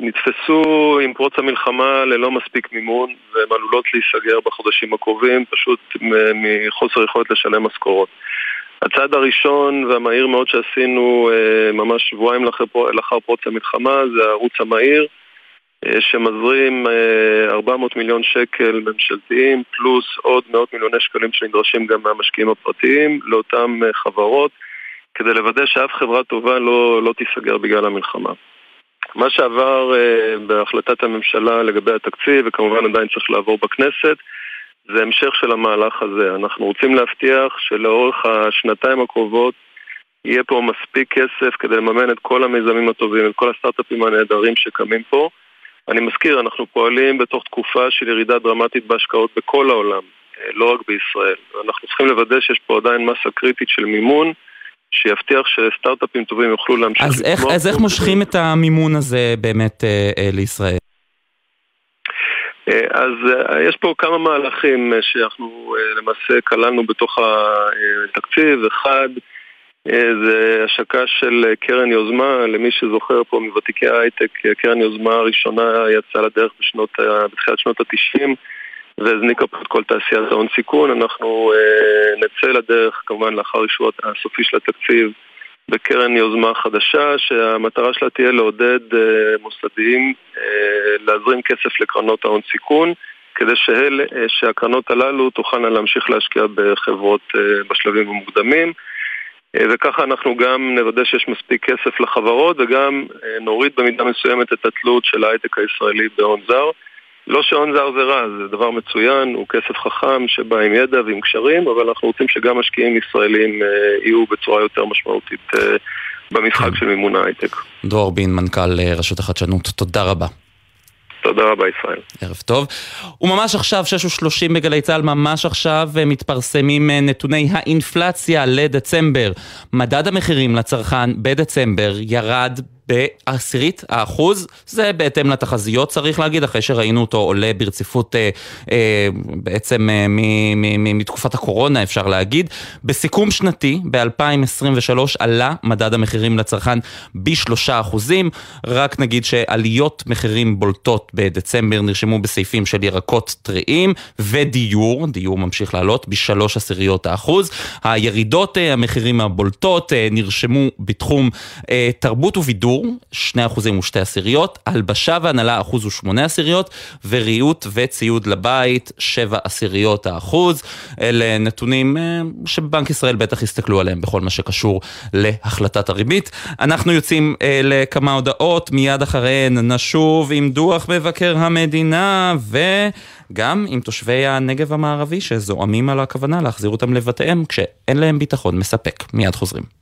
Speaker 15: נתפסו עם פרוץ המלחמה ללא מספיק מימון והן עלולות להיסגר בחודשים הקרובים פשוט מחוסר יכולת לשלם משכורות. הצעד הראשון והמהיר מאוד שעשינו אה, ממש שבועיים לאחר פרוץ המלחמה זה הערוץ המהיר אה, שמזרים 400 מיליון שקל ממשלתיים פלוס עוד מאות מיליוני שקלים שנדרשים גם מהמשקיעים הפרטיים לאותן חברות כדי לוודא שאף חברה טובה לא, לא תיסגר בגלל המלחמה. מה שעבר uh, בהחלטת הממשלה לגבי התקציב, וכמובן עדיין צריך לעבור בכנסת, זה המשך של המהלך הזה. אנחנו רוצים להבטיח שלאורך השנתיים הקרובות יהיה פה מספיק כסף כדי לממן את כל המיזמים הטובים, את כל הסטארט-אפים הנהדרים שקמים פה. אני מזכיר, אנחנו פועלים בתוך תקופה של ירידה דרמטית בהשקעות בכל העולם, אה, לא רק בישראל. אנחנו צריכים לוודא שיש פה עדיין מסה קריטית של מימון. שיבטיח שסטארט-אפים טובים יוכלו להמשיך
Speaker 11: אז איך, אז איך מושכים את המימון הזה באמת אה, אה, לישראל?
Speaker 15: אה, אז אה, יש פה כמה מהלכים שאנחנו למעשה כללנו בתוך התקציב. אחד, זה השקה של קרן יוזמה, למי שזוכר פה מוותיקי ההייטק, קרן יוזמה הראשונה יצאה לדרך בשנות, בתחילת שנות התשעים
Speaker 6: והזניקה פה את כל תעשיית ההון סיכון. אנחנו אה, נצא לדרך, כמובן לאחר אישור הסופי של התקציב, בקרן יוזמה חדשה, שהמטרה שלה תהיה לעודד אה, מוסדיים אה, להזרים כסף לקרנות ההון סיכון, כדי שאל, אה, שהקרנות הללו תוכלנה להמשיך להשקיע בחברות אה, בשלבים המוקדמים. אה, וככה אנחנו גם נוודא שיש מספיק כסף לחברות וגם אה, נוריד במידה מסוימת את התלות של ההייטק הישראלי בהון זר. לא שהון זר זה רע, זה דבר מצוין, הוא כסף חכם שבא עם ידע ועם קשרים, אבל אנחנו רוצים שגם משקיעים ישראלים אה, יהיו בצורה יותר משמעותית במשחק של מימון ההייטק.
Speaker 11: דרור בין, מנכ"ל רשות החדשנות, תודה רבה.
Speaker 6: תודה רבה ישראל.
Speaker 11: ערב טוב. וממש עכשיו, 6:30 בגלי צה"ל, ממש עכשיו מתפרסמים נתוני האינפלציה לדצמבר. מדד המחירים לצרכן בדצמבר ירד בעשירית האחוז, זה בהתאם לתחזיות צריך להגיד, אחרי שראינו אותו עולה ברציפות אה, אה, בעצם אה, מתקופת הקורונה אפשר להגיד. בסיכום שנתי ב-2023 עלה מדד המחירים לצרכן בשלושה אחוזים, רק נגיד שעליות מחירים בולטות בדצמבר נרשמו בסעיפים של ירקות טריים ודיור, דיור ממשיך לעלות בשלוש עשיריות האחוז. הירידות, אה, המחירים הבולטות אה, נרשמו בתחום אה, תרבות ובידור. שני אחוזים ושתי עשיריות, הלבשה והנהלה אחוז ושמונה עשיריות, וריהוט וציוד לבית, שבע עשיריות האחוז. אלה נתונים אה, שבנק ישראל בטח יסתכלו עליהם בכל מה שקשור להחלטת הריבית. אנחנו יוצאים אה, לכמה הודעות, מיד אחריהן נשוב עם דוח מבקר המדינה, וגם עם תושבי הנגב המערבי שזועמים על הכוונה להחזיר אותם לבתיהם כשאין להם ביטחון מספק. מיד חוזרים.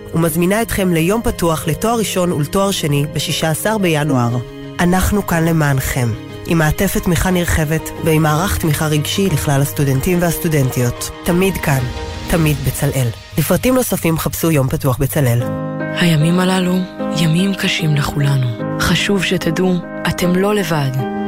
Speaker 16: ומזמינה אתכם ליום פתוח לתואר ראשון ולתואר שני ב-16 בינואר. אנחנו כאן למענכם, עם מעטפת תמיכה נרחבת ועם מערך תמיכה רגשי לכלל הסטודנטים והסטודנטיות. תמיד כאן, תמיד בצלאל. לפרטים נוספים חפשו יום פתוח בצלאל.
Speaker 17: הימים הללו ימים קשים לכולנו. חשוב שתדעו, אתם לא לבד.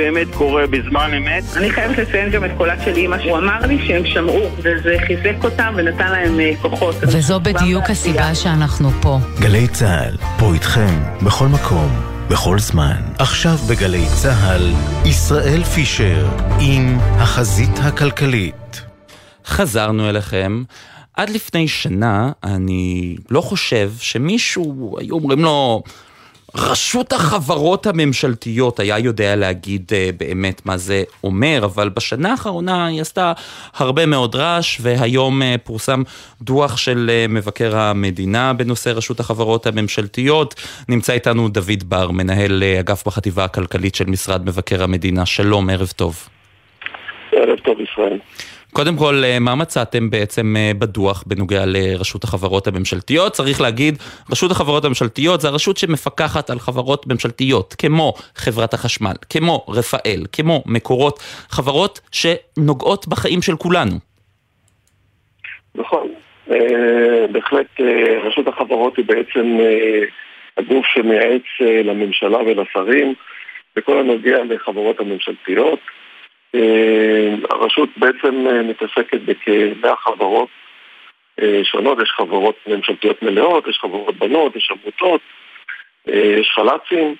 Speaker 18: באמת קורה בזמן אמת.
Speaker 19: אני חייבת לציין גם את קולה של אימא, הוא אמר לי שהם שמעו, וזה חיזק אותם ונתן להם אה, כוחות.
Speaker 20: וזו בדיוק הסיבה שאנחנו פה.
Speaker 10: גלי צה"ל, פה איתכם, בכל מקום. בכל זמן. עכשיו בגלי צה"ל, ישראל פישר עם החזית הכלכלית.
Speaker 11: חזרנו אליכם. עד לפני שנה אני לא חושב שמישהו, היו אומרים לו, רשות החברות הממשלתיות היה יודע להגיד uh, באמת מה זה אומר, אבל בשנה האחרונה היא עשתה הרבה מאוד רעש, והיום uh, פורסם דוח של uh, מבקר המדינה בנושא רשות החברות הממשלתיות. נמצא איתנו דוד בר, מנהל אגף בחטיבה הכלכלית של משרד מבקר המדינה. שלום, ערב טוב.
Speaker 6: ערב טוב, ישראל.
Speaker 11: קודם כל, אה, מה מצאתם בעצם אה, בדוח בנוגע לרשות החברות הממשלתיות? צריך להגיד, רשות החברות הממשלתיות זה הרשות שמפקחת על חברות ממשלתיות, כמו חברת החשמל, כמו רפאל, כמו מקורות, חברות שנוגעות בחיים של כולנו.
Speaker 6: נכון. אה, בהחלט רשות החברות היא בעצם הגוף שמייעץ לממשלה ולשרים בכל הנוגע לחברות הממשלתיות. אה, הרשות בעצם אה, מתעסקת בכ-100 חברות אה, שונות, יש חברות ממשלתיות מלאות, יש חברות בנות, יש עמותות, יש חל"צים.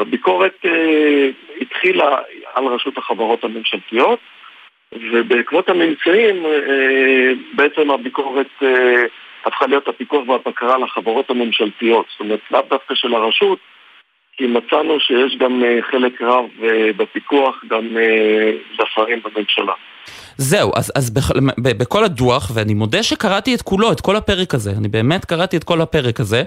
Speaker 6: הביקורת התחילה על רשות החברות הממשלתיות, ובעקבות הממצאים בעצם הביקורת הפכה להיות הפיקוח והבקרה לחברות הממשלתיות, זאת אומרת לאו דווקא של הרשות, כי מצאנו שיש גם חלק רב בפיקוח גם לשרים בממשלה.
Speaker 11: זהו, אז, אז בכ, בכל הדוח, ואני מודה שקראתי את כולו, את כל הפרק הזה, אני באמת קראתי את כל הפרק הזה,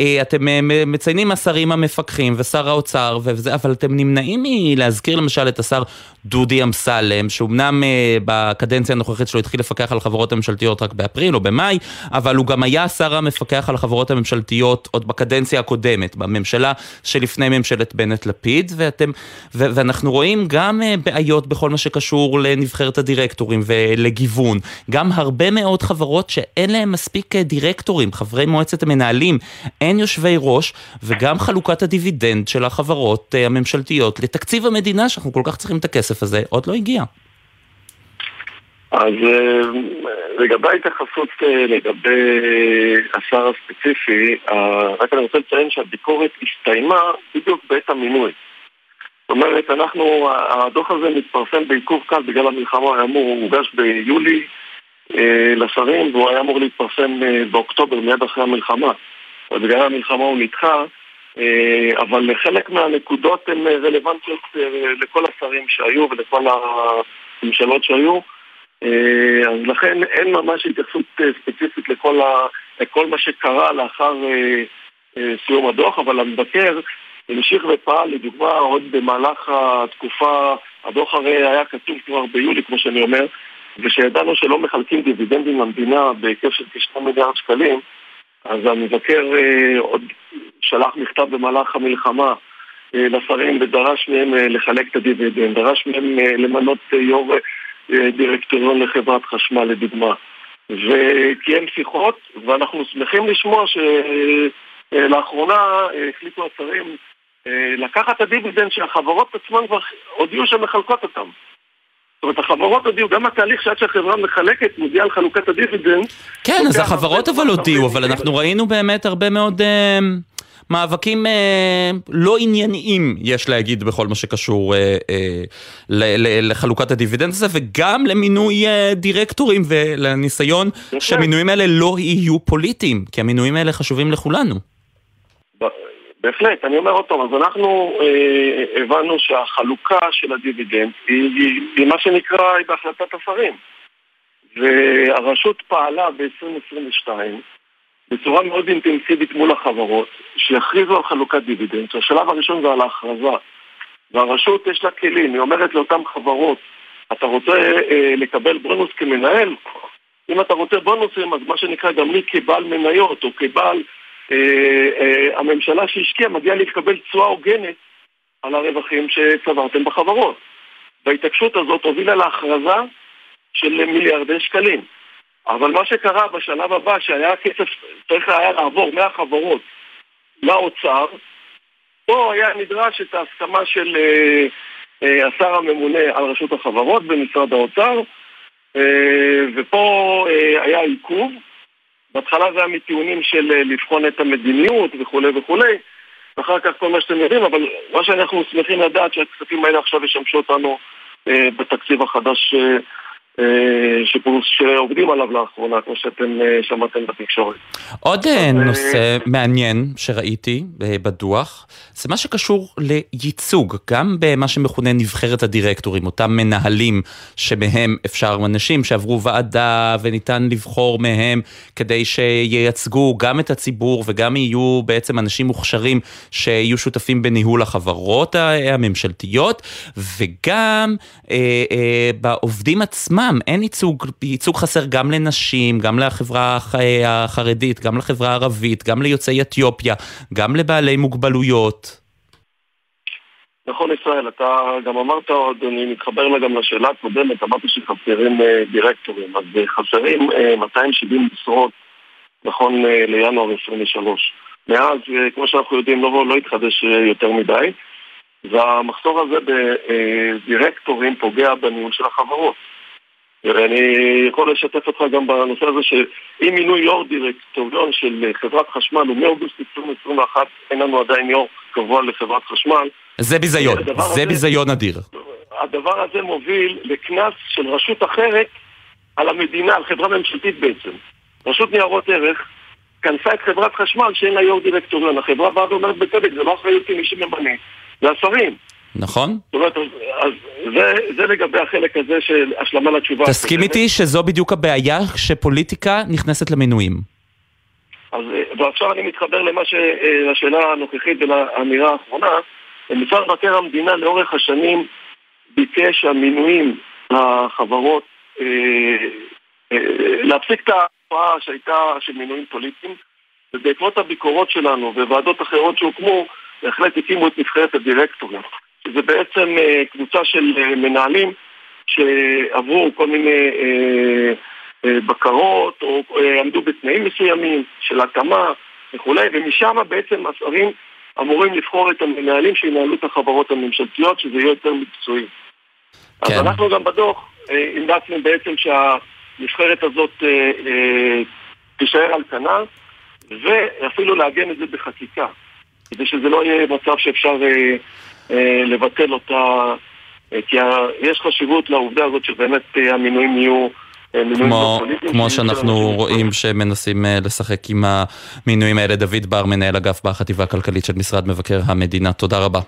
Speaker 11: אה, אתם אה, מציינים השרים המפקחים ושר האוצר וזה, אבל אתם נמנעים מלהזכיר למשל את השר דודי אמסלם, שאומנם אה, בקדנציה הנוכחית שלו התחיל לפקח על החברות הממשלתיות רק באפריל או במאי, אבל הוא גם היה השר המפקח על החברות הממשלתיות עוד בקדנציה הקודמת, בממשלה שלפני ממשלת בנט-לפיד, ואתם, ואנחנו רואים גם בעיות בכל מה שקשור לנבחרת הדירקטורים ולגיוון, גם הרבה מאוד חברות שאין להם מספיק דירקטורים, חברי מועצת המנהלים, אין יושבי ראש, וגם חלוקת הדיבידנד של החברות אה, הממשלתיות לתקציב המדינה, שאנחנו כל כך צריכים את הכסף הזה, עוד לא הגיע.
Speaker 6: אז אה, לגבי ההתייחסות אה, לגבי השר הספציפי, רק אני רוצה לציין שהביקורת הסתיימה בדיוק בעת המינוי. אומרת, אנחנו, הדוח הזה מתפרסם בעיכוב קל בגלל המלחמה, הוא אמור, הוא הוגש ביולי לשרים והוא היה אמור להתפרסם באוקטובר מיד אחרי המלחמה. בגלל המלחמה הוא נדחה, אה, אבל חלק מהנקודות הן רלוונטיות אה, לכל השרים שהיו ולכל הממשלות שהיו, אה, אז לכן אין ממש התייחסות ספציפית לכל, ה, לכל מה שקרה לאחר סיום הדוח, אבל המבקר המשיך ופעל, לדוגמה, עוד במהלך התקופה, הדוח הרי היה כתוב כבר ביולי, כמו שאני אומר, ושידענו שלא מחלקים דיבידנדים למדינה בהיקף של כ-2 מיליארד שקלים, אז המבקר אה, עוד שלח מכתב במהלך המלחמה אה, לשרים ודרש מהם אה, לחלק את הדיבידנד, דרש מהם אה, למנות אה, יו"ר אה, דירקטוריון לחברת חשמל לדוגמה. וקיים שיחות, ואנחנו שמחים לשמוע שלאחרונה אה, אה, החליטו השרים לקחת את הדיבידנד שהחברות עצמן כבר הודיעו שהן מחלקות אותם. זאת אומרת, החברות הודיעו, גם התהליך שעד שהחברה מחלקת, מודיעה על חלוקת הדיבידנד.
Speaker 11: כן, אז החברות אבל הודיעו, אבל אנחנו ראינו באמת הרבה מאוד אה, מאבקים אה, לא ענייניים, יש להגיד, בכל מה שקשור אה, אה, לחלוקת הדיבידנד הזה, וגם למינוי אה, דירקטורים ולניסיון שהמינויים האלה לא יהיו פוליטיים, כי המינויים האלה חשובים לכולנו.
Speaker 6: בהחלט, אני אומר עוד פעם, אז אנחנו אה, הבנו שהחלוקה של הדיבידנד היא, היא, היא מה שנקרא, היא בהחלטת השרים. והרשות פעלה ב-2022 בצורה מאוד אינטנסיבית מול החברות, שיכריזו על חלוקת דיבידנד, שהשלב הראשון זה על ההכרזה. והרשות יש לה כלים, היא אומרת לאותן חברות, אתה רוצה אה, לקבל בונוס כמנהל? אם אתה רוצה בונוסים, אז מה שנקרא גם לי כבעל מניות או כבעל הממשלה שהשקיעה מגיעה להתקבל תשואה הוגנת על הרווחים שצברתם בחברות. וההתעקשות הזאת הובילה להכרזה של מיליארדי שקלים. אבל מה שקרה בשלב הבא, שהיה כסף, צריך היה לעבור מהחברות לאוצר, פה היה נדרש את ההסכמה של אה, אה, השר הממונה על רשות החברות במשרד האוצר, אה, ופה אה, היה עיכוב. בהתחלה זה היה מטיעונים של אה, לבחון את המדיניות וכולי וכולי, ואחר כך כל מה שאתם יודעים, אבל מה שאנחנו שמחים לדעת שהכספים האלה עכשיו ישמשו אותנו אה, בתקציב החדש אה, שעובדים עליו לאחרונה, כמו שאתם אה, שמעתם בתקשורת.
Speaker 11: עוד אה, נושא מעניין שראיתי בדוח, זה מה שקשור לייצוג, גם במה שמכונה נבחרת הדירקטורים, אותם מנהלים שמהם אפשר, אנשים שעברו ועדה וניתן לבחור מהם כדי שייצגו גם את הציבור וגם יהיו בעצם אנשים מוכשרים שיהיו שותפים בניהול החברות הממשלתיות, וגם אה, אה, בעובדים עצמם. עצמם, אין ייצוג, ייצוג חסר גם לנשים, גם לחברה החרדית, גם לחברה הערבית, גם ליוצאי אתיופיה, גם לבעלי מוגבלויות.
Speaker 6: נכון ישראל, אתה גם אמרת עוד, אני מתחבר לה גם לשאלה הקודמת, אמרתי שחסרים אה, דירקטורים, אז אה, חסרים 270 אה, משרות נכון לינואר 23. מאז, כמו שאנחנו יודעים, לא, לא התחדש יותר מדי, והמחסור הזה בדירקטורים פוגע בניהול של החברות. ואני יכול לשתף אותך גם בנושא הזה שאם מינוי יו"ר דירקטוריון של חברת חשמל הוא מאוגוסט 2021, אין לנו עדיין יו"ר קבוע לחברת חשמל.
Speaker 11: זה ביזיון, זה ביזיון אדיר.
Speaker 6: הדבר הזה מוביל לקנס של רשות אחרת על המדינה, על חברה ממשלתית בעצם. רשות ניירות ערך כנסה את חברת חשמל שאין לה יו"ר דירקטוריון. החברה באה ואומרת בצדק, זה לא אחריותי מי שממנה, זה השרים.
Speaker 11: נכון.
Speaker 6: זאת אומרת, אז זה, זה לגבי החלק הזה של השלמה לתשובה.
Speaker 11: תסכים איתי שזו בדיוק הבעיה שפוליטיקה נכנסת למינויים.
Speaker 6: אז ועכשיו אני מתחבר למה ש... לשאלה הנוכחית ולאמירה האחרונה. משרד מבקר המדינה לאורך השנים ביקש שהמינויים לחברות, אה, אה, להפסיק את התופעה שהייתה של מינויים פוליטיים, ובעקבות הביקורות שלנו וועדות אחרות שהוקמו, בהחלט הקימו את נבחרת הדירקטורים. שזה בעצם אה, קבוצה של אה, מנהלים שעברו כל מיני אה, בקרות או עמדו בתנאים מסוימים של התאמה וכולי, ומשם בעצם השרים אמורים לבחור את המנהלים שינהלו את החברות הממשלתיות, שזה יהיה יותר מקצועי. כן. אז אנחנו גם בדוח המלצנו בעצם שהנבחרת הזאת תישאר על כנה, ואפילו לעגן את זה בחקיקה, כדי שזה לא יהיה מצב שאפשר לבטל אותה, אה, כי יש חשיבות לעובדה הזאת שבאמת אה, המינויים יהיו...
Speaker 11: כמו, כמו שאנחנו רואים שמנסים לשחק עם המינויים האלה. דוד בר, מנהל אגף בחטיבה הכלכלית של משרד מבקר המדינה, תודה רבה.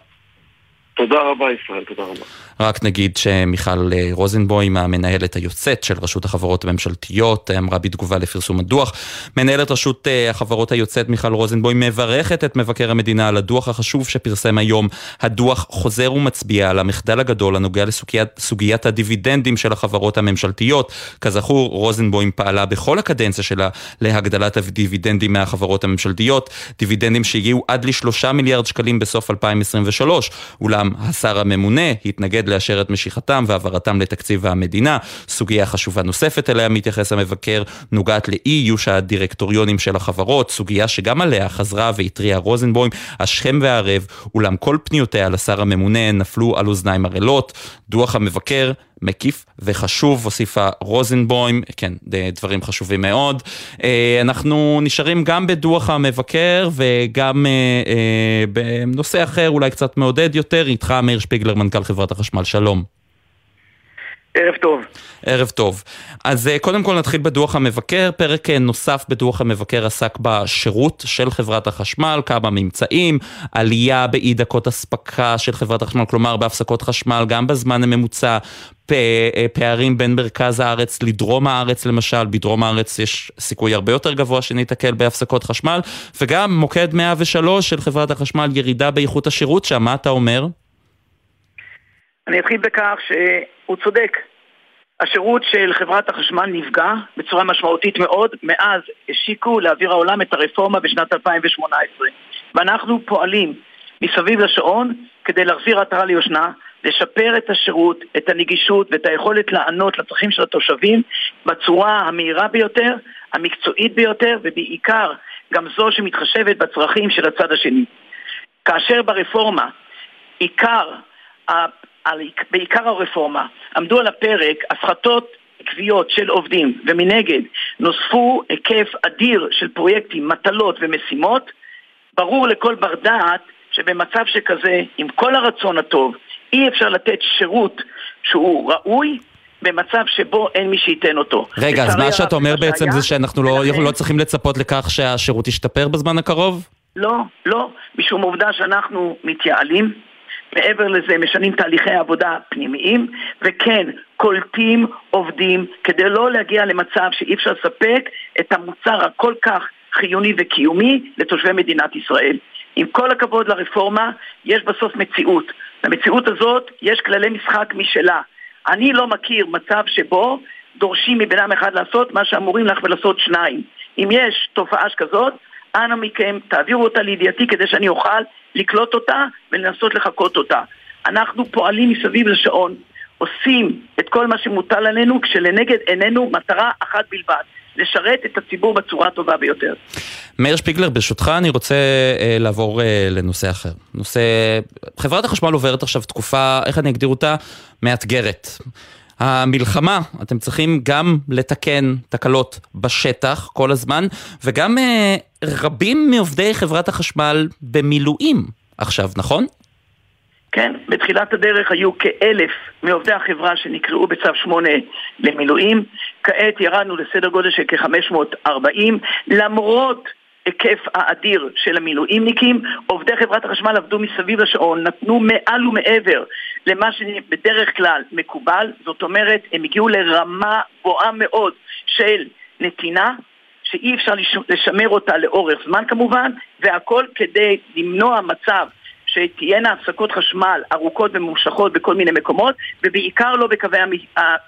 Speaker 6: תודה רבה ישראל, תודה רבה.
Speaker 11: רק נגיד שמיכל רוזנבוים, המנהלת היוצאת של רשות החברות הממשלתיות, אמרה בתגובה לפרסום הדוח. מנהלת רשות החברות היוצאת מיכל רוזנבוים מברכת את מבקר המדינה על הדוח החשוב שפרסם היום. הדוח חוזר ומצביע על המחדל הגדול הנוגע לסוגיית הדיבידנדים של החברות הממשלתיות. כזכור, רוזנבוים פעלה בכל הקדנציה שלה להגדלת הדיבידנדים מהחברות הממשלתיות, דיבידנדים שהגיעו עד לשלושה מיליארד שקלים בסוף 2023. אולם השר הממונה התנגד לאשר את משיכתם והעברתם לתקציב המדינה. סוגיה חשובה נוספת אליה מתייחס המבקר נוגעת לאי איוש הדירקטוריונים של החברות, סוגיה שגם עליה חזרה והתריעה רוזנבוים השכם והערב, אולם כל פניותיה לשר הממונה נפלו על אוזניים ערלות. דוח המבקר מקיף וחשוב, הוסיפה רוזנבוים, כן, דברים חשובים מאוד. אנחנו נשארים גם בדוח המבקר וגם בנושא אחר, אולי קצת מעודד יותר, איתך מאיר שפיגלר, מנכ"ל חברת החשמל, שלום.
Speaker 21: ערב טוב.
Speaker 11: ערב טוב. אז קודם כל נתחיל בדוח המבקר, פרק נוסף בדוח המבקר עסק בשירות של חברת החשמל, כמה ממצאים, עלייה באי דקות אספקה של חברת החשמל, כלומר בהפסקות חשמל, גם בזמן הממוצע, פערים בין מרכז הארץ לדרום הארץ למשל, בדרום הארץ יש סיכוי הרבה יותר גבוה שניתקל בהפסקות חשמל, וגם מוקד 103 של חברת החשמל, ירידה באיכות השירות שם, מה אתה אומר?
Speaker 21: אני אתחיל בכך שהוא צודק. השירות של חברת החשמל נפגע בצורה משמעותית מאוד מאז השיקו לאוויר העולם את הרפורמה בשנת 2018 ואנחנו פועלים מסביב לשעון כדי להחזיר עטרה ליושנה, לשפר את השירות, את הנגישות ואת היכולת לענות לצרכים של התושבים בצורה המהירה ביותר, המקצועית ביותר ובעיקר גם זו שמתחשבת בצרכים של הצד השני. כאשר ברפורמה עיקר על, בעיקר הרפורמה, עמדו על הפרק הפחתות עקביות של עובדים, ומנגד נוספו היקף אדיר של פרויקטים, מטלות ומשימות, ברור לכל בר דעת שבמצב שכזה, עם כל הרצון הטוב, אי אפשר לתת שירות שהוא ראוי במצב שבו אין מי שייתן אותו.
Speaker 11: רגע, אז מה שאתה אומר בעצם זה שאנחנו לא, לא צריכים לצפות לכך שהשירות ישתפר בזמן הקרוב?
Speaker 21: לא, לא, משום עובדה שאנחנו מתייעלים, מעבר לזה משנים תהליכי עבודה פנימיים, וכן, קולטים עובדים כדי לא להגיע למצב שאי אפשר לספק את המוצר הכל כך חיוני וקיומי לתושבי מדינת ישראל. עם כל הכבוד לרפורמה, יש בסוף מציאות. למציאות הזאת יש כללי משחק משלה. אני לא מכיר מצב שבו דורשים מבן אדם אחד לעשות מה שאמורים לך ולעשות שניים. אם יש תופעה שכזאת, אנא מכם, תעבירו אותה לידיעתי כדי שאני אוכל לקלוט אותה ולנסות לחקות אותה. אנחנו פועלים מסביב לשעון, עושים את כל מה שמוטל עלינו כשלנגד עינינו מטרה אחת בלבד, לשרת את הציבור בצורה הטובה ביותר.
Speaker 11: מאיר שפיגלר, ברשותך אני רוצה אה, לעבור אה, לנושא אחר. נושא... חברת החשמל עוברת עכשיו תקופה, איך אני אגדיר אותה? מאתגרת. המלחמה, אתם צריכים גם לתקן תקלות בשטח כל הזמן, וגם אה, רבים מעובדי חברת החשמל במילואים עכשיו, נכון?
Speaker 21: כן, בתחילת הדרך היו כאלף מעובדי החברה שנקראו בצו 8 למילואים, כעת ירדנו לסדר גודל של כ-540, למרות היקף האדיר של המילואימניקים, עובדי חברת החשמל עבדו מסביב לשעון, נתנו מעל ומעבר למה שבדרך כלל מקובל, זאת אומרת, הם הגיעו לרמה גבוהה מאוד של נתינה, שאי אפשר לשמר אותה לאורך זמן כמובן, והכל כדי למנוע מצב שתהיינה הפסקות חשמל ארוכות וממושכות בכל מיני מקומות, ובעיקר לא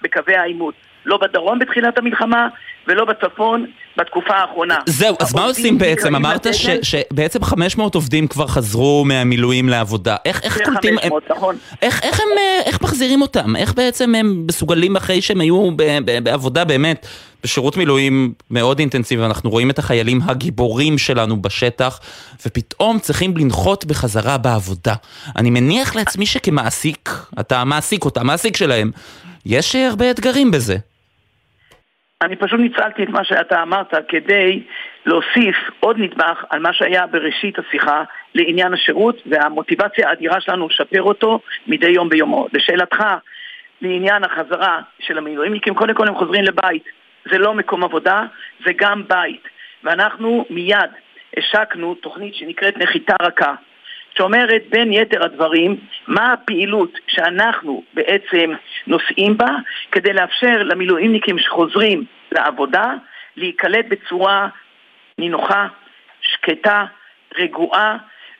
Speaker 21: בקווי העימות. לא בדרום בתחילת המלחמה, ולא בצפון בתקופה האחרונה.
Speaker 11: זהו, אז מה עושים בעצם? אמרת שבעצם 500 עובדים כבר חזרו מהמילואים לעבודה. איך, איך קולטים...
Speaker 21: 500, נכון.
Speaker 11: איך, איך, הם, אה, איך מחזירים אותם? איך בעצם הם מסוגלים אחרי שהם היו ב, ב, בעבודה באמת, בשירות מילואים מאוד אינטנסיבי, אנחנו רואים את החיילים הגיבורים שלנו בשטח, ופתאום צריכים לנחות בחזרה בעבודה. אני מניח לעצמי שכמעסיק, אתה מעסיק אותם, מעסיק שלהם, יש הרבה אתגרים בזה.
Speaker 21: אני פשוט ניצלתי את מה שאתה אמרת כדי להוסיף עוד נדבך על מה שהיה בראשית השיחה לעניין השירות והמוטיבציה האדירה שלנו לשפר אותו מדי יום ביומו. לשאלתך, לעניין החזרה של המילואימניקים, קודם כל הם חוזרים לבית. זה לא מקום עבודה, זה גם בית. ואנחנו מיד השקנו תוכנית שנקראת נחיתה רכה. שאומרת בין יתר הדברים מה הפעילות שאנחנו בעצם נושאים בה כדי לאפשר למילואימניקים שחוזרים לעבודה להיקלט בצורה נינוחה, שקטה, רגועה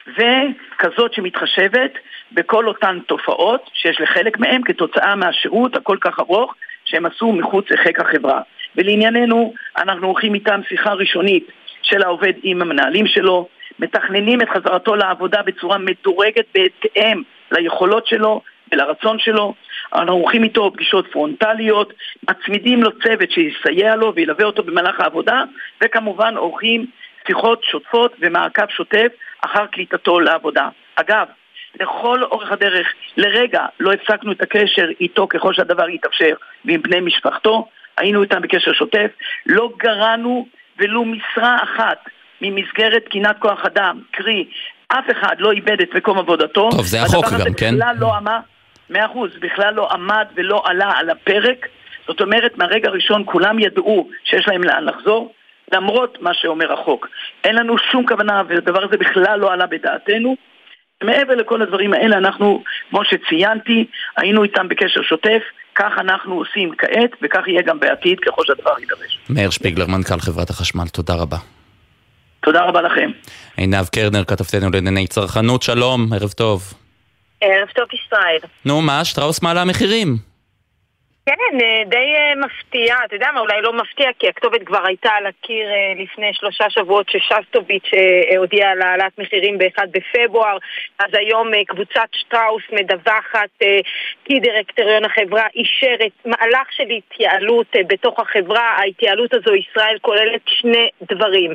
Speaker 21: וכזאת שמתחשבת בכל אותן תופעות שיש לחלק מהם כתוצאה מהשירות הכל כך ארוך שהם עשו מחוץ לחיק החברה. ולענייננו, אנחנו עורכים איתם שיחה ראשונית של העובד עם המנהלים שלו, מתכננים את חזרתו לעבודה בצורה מדורגת בהתאם ליכולות שלו ולרצון שלו. אנחנו עורכים איתו פגישות פרונטליות, מצמידים לו צוות שיסייע לו וילווה אותו במהלך העבודה, וכמובן עורכים שיחות שוטפות ומעקב שוטף אחר קליטתו לעבודה. אגב, לכל אורך הדרך, לרגע לא הפסקנו את הקשר איתו ככל שהדבר יתאפשר ועם בני משפחתו, היינו איתם בקשר שוטף, לא גרענו ולו משרה אחת ממסגרת תקינת כוח אדם, קרי, אף אחד לא איבד את מקום עבודתו.
Speaker 11: טוב, זה החוק גם, כן?
Speaker 21: בכלל לא עמד, מאה אחוז, בכלל לא עמד ולא עלה על הפרק. זאת אומרת, מהרגע הראשון כולם ידעו שיש להם לאן לחזור, למרות מה שאומר החוק. אין לנו שום כוונה, והדבר הזה בכלל לא עלה בדעתנו. מעבר לכל הדברים האלה, אנחנו, כמו שציינתי, היינו איתם בקשר שוטף, כך אנחנו עושים כעת, וכך יהיה גם בעתיד, ככל שהדבר יידרש.
Speaker 11: מאיר שפיגלר, מנכ"ל חברת החשמל, תודה רבה.
Speaker 21: תודה רבה לכם.
Speaker 11: עינב קרנר, כתבתנו לענייני צרכנות, שלום, ערב טוב.
Speaker 22: ערב טוב ישראל.
Speaker 11: נו מה, שטראוס מעלה מחירים.
Speaker 22: כן, אה, די אה, מפתיע, אתה יודע מה, אולי לא מפתיע, כי הכתובת כבר הייתה על הקיר אה, לפני שלושה שבועות ששסטוביץ' הודיע על העלאת מחירים ב-1 בפברואר, אז היום קבוצת שטראוס מדווחת כי דירקטוריון החברה אישר את מהלך של התייעלות בתוך החברה, ההתייעלות הזו ישראל כוללת שני דברים.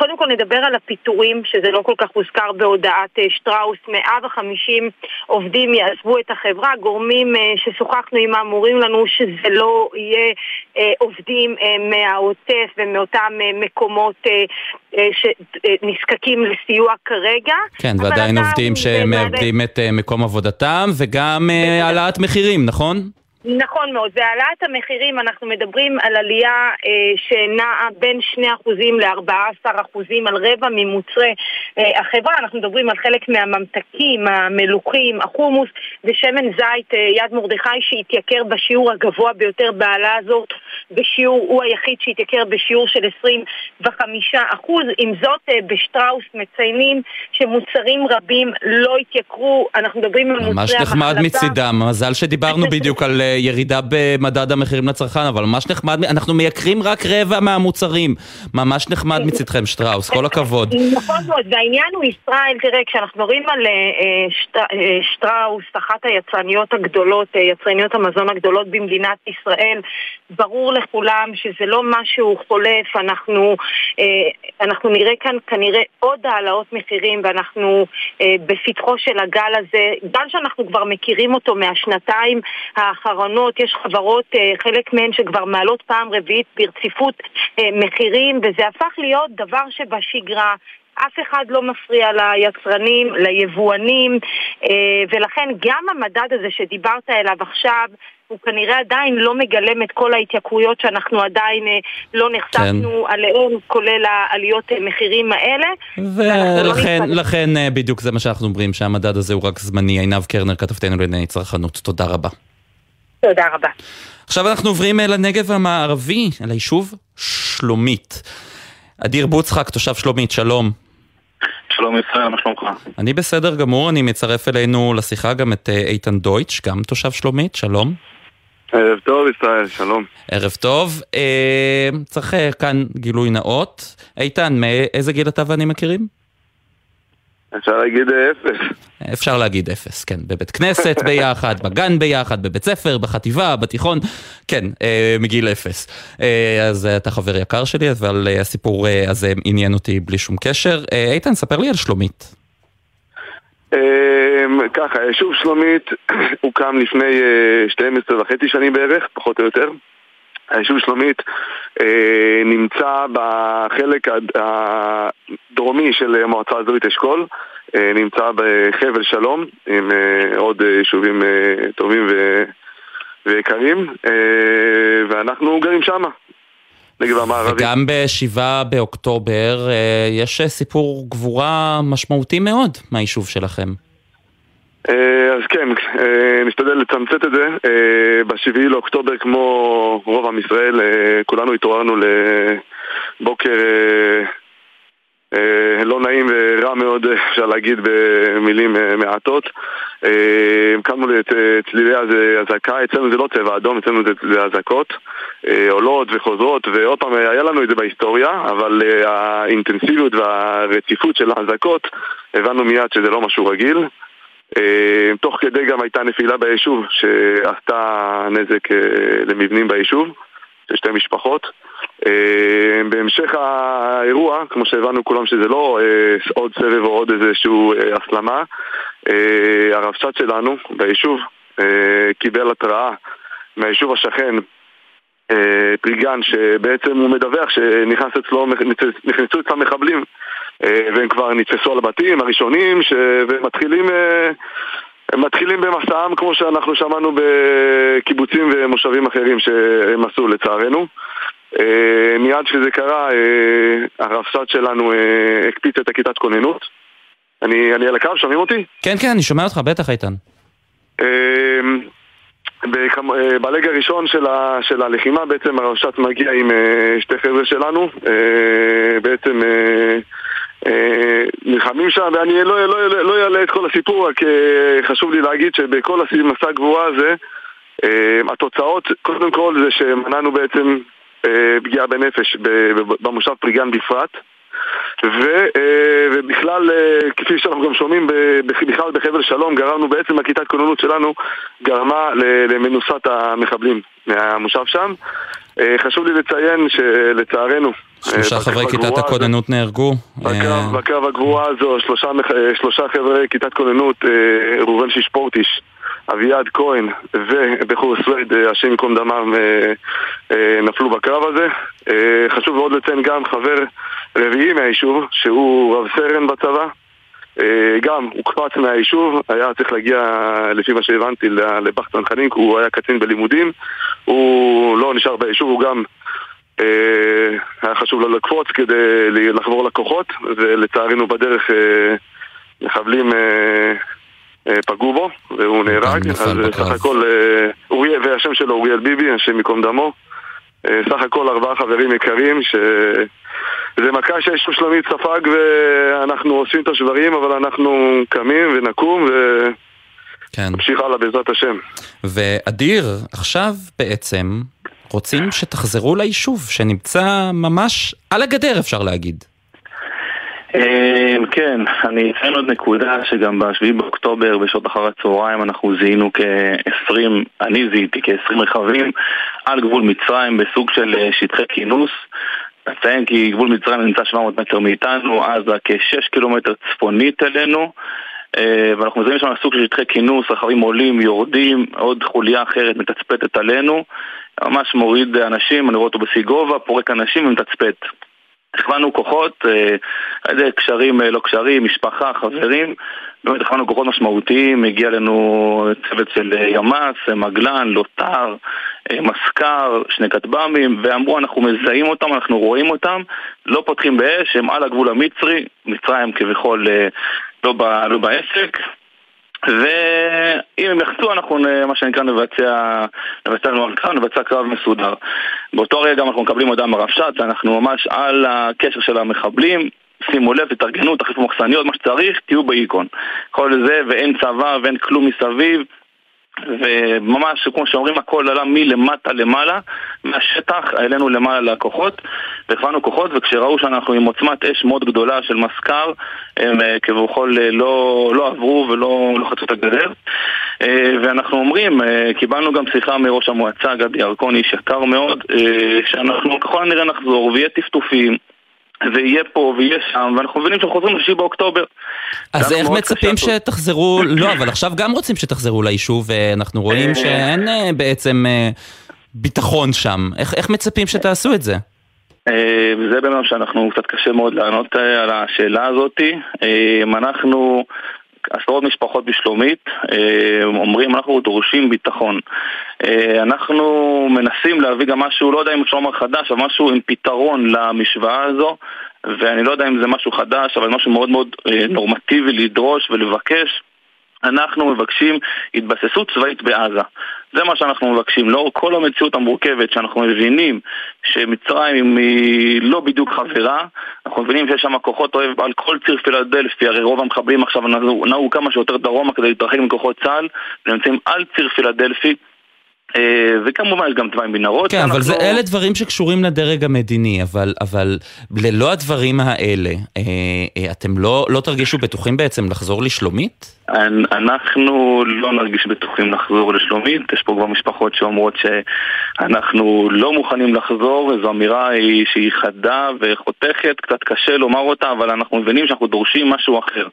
Speaker 22: קודם כל נדבר על הפיטורים, שזה לא כל כך הוזכר בהודעת אה, שטראוס. 150 עובדים יעזבו את החברה. גורמים אה, ששוחחנו עימם אומרים לנו שזה לא יהיה אה, עובדים מהעוטף ומאותם מקומות שנזקקים לסיוע כרגע.
Speaker 11: כן, ועדיין עובדים שמאבדים את מקום עבודתם, וגם העלאת מחירים, נכון?
Speaker 22: נכון מאוד, והעלאת המחירים, אנחנו מדברים על עלייה אה, שנעה בין 2% ל-14% על רבע ממוצרי אה, החברה, אנחנו מדברים על חלק מהממתקים, המלוכים, החומוס ושמן זית אה, יד מרדכי שהתייקר בשיעור הגבוה ביותר בהעלאה הזאת, בשיעור, הוא היחיד שהתייקר בשיעור של 25%, עם זאת אה, בשטראוס מציינים שמוצרים רבים לא התייקרו, אנחנו מדברים על מוצרי
Speaker 11: המחלבה. ממש נחמד מצידם, מזל שדיברנו בדיוק על... ירידה במדד המחירים לצרכן, אבל ממש נחמד, אנחנו מייקרים רק רבע מהמוצרים. ממש נחמד מצדכם, שטראוס, כל הכבוד.
Speaker 22: נכון מאוד, והעניין הוא ישראל, תראה, כשאנחנו מדברים על אה, אה, אה, שטראוס, אחת היצרניות הגדולות, יצרניות המזון הגדולות במדינת ישראל, ברור לכולם שזה לא משהו חולף, אנחנו, אנחנו נראה כאן כנראה עוד העלאות מחירים ואנחנו בפתחו של הגל הזה, גל שאנחנו כבר מכירים אותו מהשנתיים האחרונות. גירעונות, יש חברות, אה, חלק מהן שכבר מעלות פעם רביעית ברציפות אה, מחירים, וזה הפך להיות דבר שבשגרה. אף אחד לא מפריע ליצרנים, ליבואנים, ולכן גם המדד הזה שדיברת אליו עכשיו, הוא כנראה עדיין לא מגלם את כל ההתייקרויות שאנחנו עדיין לא נחשפנו כן. עליהן, כולל העליות מחירים האלה.
Speaker 11: ולכן לא לכן, בדיוק זה מה שאנחנו אומרים, שהמדד הזה הוא רק זמני. עינב קרנר, כתבתנו לענייני צרכנות. תודה רבה.
Speaker 22: תודה רבה.
Speaker 11: עכשיו אנחנו עוברים אל הנגב המערבי, אל היישוב שלומית. אדיר בוצחק, תושב שלומית, שלום.
Speaker 23: שלום ישראל, מה שלומך?
Speaker 11: אני בסדר גמור, אני מצרף אלינו לשיחה גם את איתן דויטש, גם תושב שלומית, שלום.
Speaker 23: ערב טוב ישראל, שלום.
Speaker 11: ערב טוב. אה, צריך אה, כאן גילוי נאות. איתן, מאיזה גיל אתה ואני מכירים?
Speaker 23: אפשר להגיד אפס.
Speaker 11: אפשר להגיד אפס, כן. בבית כנסת ביחד, בגן ביחד, בבית ספר, בחטיבה, בתיכון, כן, אה, מגיל אפס. אה, אז אתה חבר יקר שלי, אבל הסיפור הזה עניין אותי בלי שום קשר. אה, איתן, ספר לי על שלומית.
Speaker 23: ככה, היישוב שלומית הוקם לפני 12 וחצי שנים בערך, פחות או יותר. היישוב שלומית אה, נמצא בחלק הדרומי של המועצה האזורית אשכול, אה, נמצא בחבל שלום עם אה, עוד יישובים אה, טובים ו, ויקרים, אה, ואנחנו גרים שמה. נגב המערבי.
Speaker 11: וגם בשבעה באוקטובר אה, יש סיפור גבורה משמעותי מאוד מהיישוב שלכם.
Speaker 23: אה, אז כן, אה, נשתדל לצמצת את זה. אה, בשבעי לאוקטובר, כמו רוב עם ישראל, כולנו התעוררנו לבוקר לא נעים ורע מאוד, אפשר להגיד במילים מעטות. קמנו לצלילי אזעקה, אצלנו זה לא צבע אדום, אצלנו זה אזעקות עולות וחוזרות, ועוד פעם, היה לנו את זה בהיסטוריה, אבל האינטנסיביות והרציפות של האזעקות, הבנו מיד שזה לא משהו רגיל. אה, תוך כדי גם הייתה נפילה ביישוב שעשתה נזק אה, למבנים ביישוב, של שתי משפחות. אה, בהמשך האירוע, כמו שהבנו כולם שזה לא עוד סבב או עוד איזושהי הסלמה, הרבש"ץ שלנו ביישוב קיבל התראה מהיישוב השכן פריגן שבעצם הוא מדווח שנכנס אצלו, נכנסו אצלם מחבלים אה, והם כבר נתפסו על הבתים הראשונים ש... ומתחילים אה, הם מתחילים במסעם כמו שאנחנו שמענו בקיבוצים ומושבים אחרים שהם עשו לצערנו. אה, מיד כשזה קרה הרבש"ץ שלנו הקפיץ את הכיתת כוננות אני, אני על הקו, שומעים אותי?
Speaker 11: כן, כן, אני שומע אותך, בטח איתן.
Speaker 23: בלג הראשון של, ה, של הלחימה בעצם הרבש"ץ מגיע עם שתי חבר'ה שלנו בעצם אה, נלחמים שם, ואני לא, לא, לא, לא אעלה את כל הסיפור, רק אה, חשוב לי להגיד שבכל מסע הגבורה הזה, אה, התוצאות, קודם כל זה שמנענו בעצם פגיעה בנפש במושב פריגן בפרט. ו, ובכלל, כפי שאנחנו גם שומעים, בכלל בחבל שלום, גרמנו בעצם, הכיתת כוננות שלנו גרמה למנוסת המחבלים מהמושב שם. חשוב לי לציין שלצערנו,
Speaker 11: שלושה חברי כיתת הכוננות נהרגו.
Speaker 23: בקרב הגבורה הזו, שלושה חברי כיתת כוננות, ראובן שישפורטיש, אביעד כהן ובחור סווייד, השם ייקום דמם, נפלו בקרב הזה. חשוב מאוד לציין גם חבר רביעי מהיישוב, שהוא רב סרן בצבא. גם הוקפץ מהיישוב, היה צריך להגיע, לפי מה שהבנתי, לבח צנחנים, כי הוא היה קצין בלימודים. הוא לא נשאר ביישוב, הוא גם אה, היה חשוב לו לקפוץ כדי לחבור לכוחות, ולצערנו בדרך אה, מחבלים אה, פגעו בו, והוא נהרג. אז סך הכל, והשם שלו אוריאל ביבי, השם ייקום דמו. סך הכל ארבעה חברים יקרים, שזה מכה שהיישוב שלומית ספג ואנחנו אוספים את השברים, אבל אנחנו קמים ונקום ונמשיך כן. הלאה בעזרת השם.
Speaker 11: ואדיר, עכשיו בעצם רוצים שתחזרו ליישוב, שנמצא ממש על הגדר אפשר להגיד.
Speaker 23: אה, כן, אני אציין עוד נקודה שגם ב-7 באוקטובר בשעות אחר הצהריים אנחנו זיהינו כ-20, אני זיהיתי כ-20 רכבים על גבול מצרים בסוג של אה, שטחי כינוס. אציין כי גבול מצרים נמצא 700 מטר מאיתנו, עזה כ-6 קילומטר צפונית אלינו. אה, ואנחנו מזהים שם סוג של שטחי כינוס, רכבים עולים, יורדים, עוד חוליה אחרת מתצפתת עלינו, ממש מוריד אנשים, אני רואה אותו בשיא גובה, פורק אנשים ומתצפת. הכוונו כוחות, אה, על ידי קשרים לא קשרים, משפחה, חברים, באמת הכוונו כוחות משמעותיים, הגיע אלינו צוות של ימ"ס, מגלן, לוטר, מסקר, שני כטב"מים, ואמרו אנחנו מזהים אותם, אנחנו רואים אותם, לא פותחים באש, הם על הגבול המצרי, מצרים כביכול לא, ב, לא בעסק, ואם הם יחצו אנחנו מה שנקרא נבצע, נבצע קרב, נבצע קרב מסודר. באותו רגע אנחנו מקבלים הודעה מרבש"ץ, אנחנו ממש על הקשר של המחבלים, שימו לב, תתארגנו, תחליפו מחסניות, מה שצריך, תהיו באיקון. כל זה, ואין צבא ואין כלום מסביב, וממש, כמו שאומרים, הכל עלה מלמטה למעלה, מהשטח העלינו למעלה לכוחות, והכוונו כוחות, וכשראו שאנחנו עם עוצמת אש מאוד גדולה של מסקר, הם אה, כביכול אה, לא, לא עברו ולא לא חצו את הגדר. אה, ואנחנו אומרים, קיבלנו גם שיחה מראש המועצה, גדי ירקוני, איש יקר מאוד, שאנחנו ככל הנראה נחזור ויהיה טפטופים. ויהיה פה ויהיה שם, ואנחנו מבינים שאנחנו חוזרים לשישי באוקטובר.
Speaker 11: אז איך מצפים שתחזרו, לא, אבל עכשיו גם רוצים שתחזרו ליישוב, ואנחנו רואים שאין בעצם ביטחון שם. איך, איך מצפים שתעשו את זה?
Speaker 23: זה באמת שאנחנו, קצת קשה מאוד לענות על השאלה הזאת. אנחנו... עשרות משפחות בשלומית אומרים אנחנו דורשים ביטחון. אנחנו מנסים להביא גם משהו, לא יודע אם אפשר לומר חדש, אבל משהו עם פתרון למשוואה הזו ואני לא יודע אם זה משהו חדש, אבל משהו מאוד מאוד נורמטיבי לדרוש ולבקש אנחנו מבקשים התבססות צבאית בעזה. זה מה שאנחנו מבקשים. לאור כל המציאות המורכבת שאנחנו מבינים שמצרים היא לא בדיוק חברה, אנחנו מבינים שיש שם כוחות אוהב על כל ציר פילדלפי, הרי רוב המחבלים עכשיו נעו כמה שיותר דרומה כדי להתרחק מכוחות צה"ל, ונמצאים על ציר פילדלפי. אה, וכמובן יש גם תוואי מנהרות.
Speaker 11: כן, אבל זה, אלה דברים שקשורים לדרג המדיני, אבל, אבל ללא הדברים האלה, אה, אה, אתם לא, לא תרגישו בטוחים בעצם לחזור לשלומית?
Speaker 23: אנחנו לא נרגיש בטוחים לחזור לשלומית, יש פה כבר משפחות שאומרות שאנחנו לא מוכנים לחזור, וזו אמירה שהיא חדה וחותכת, קצת קשה לומר אותה, אבל אנחנו מבינים שאנחנו דורשים משהו אחר.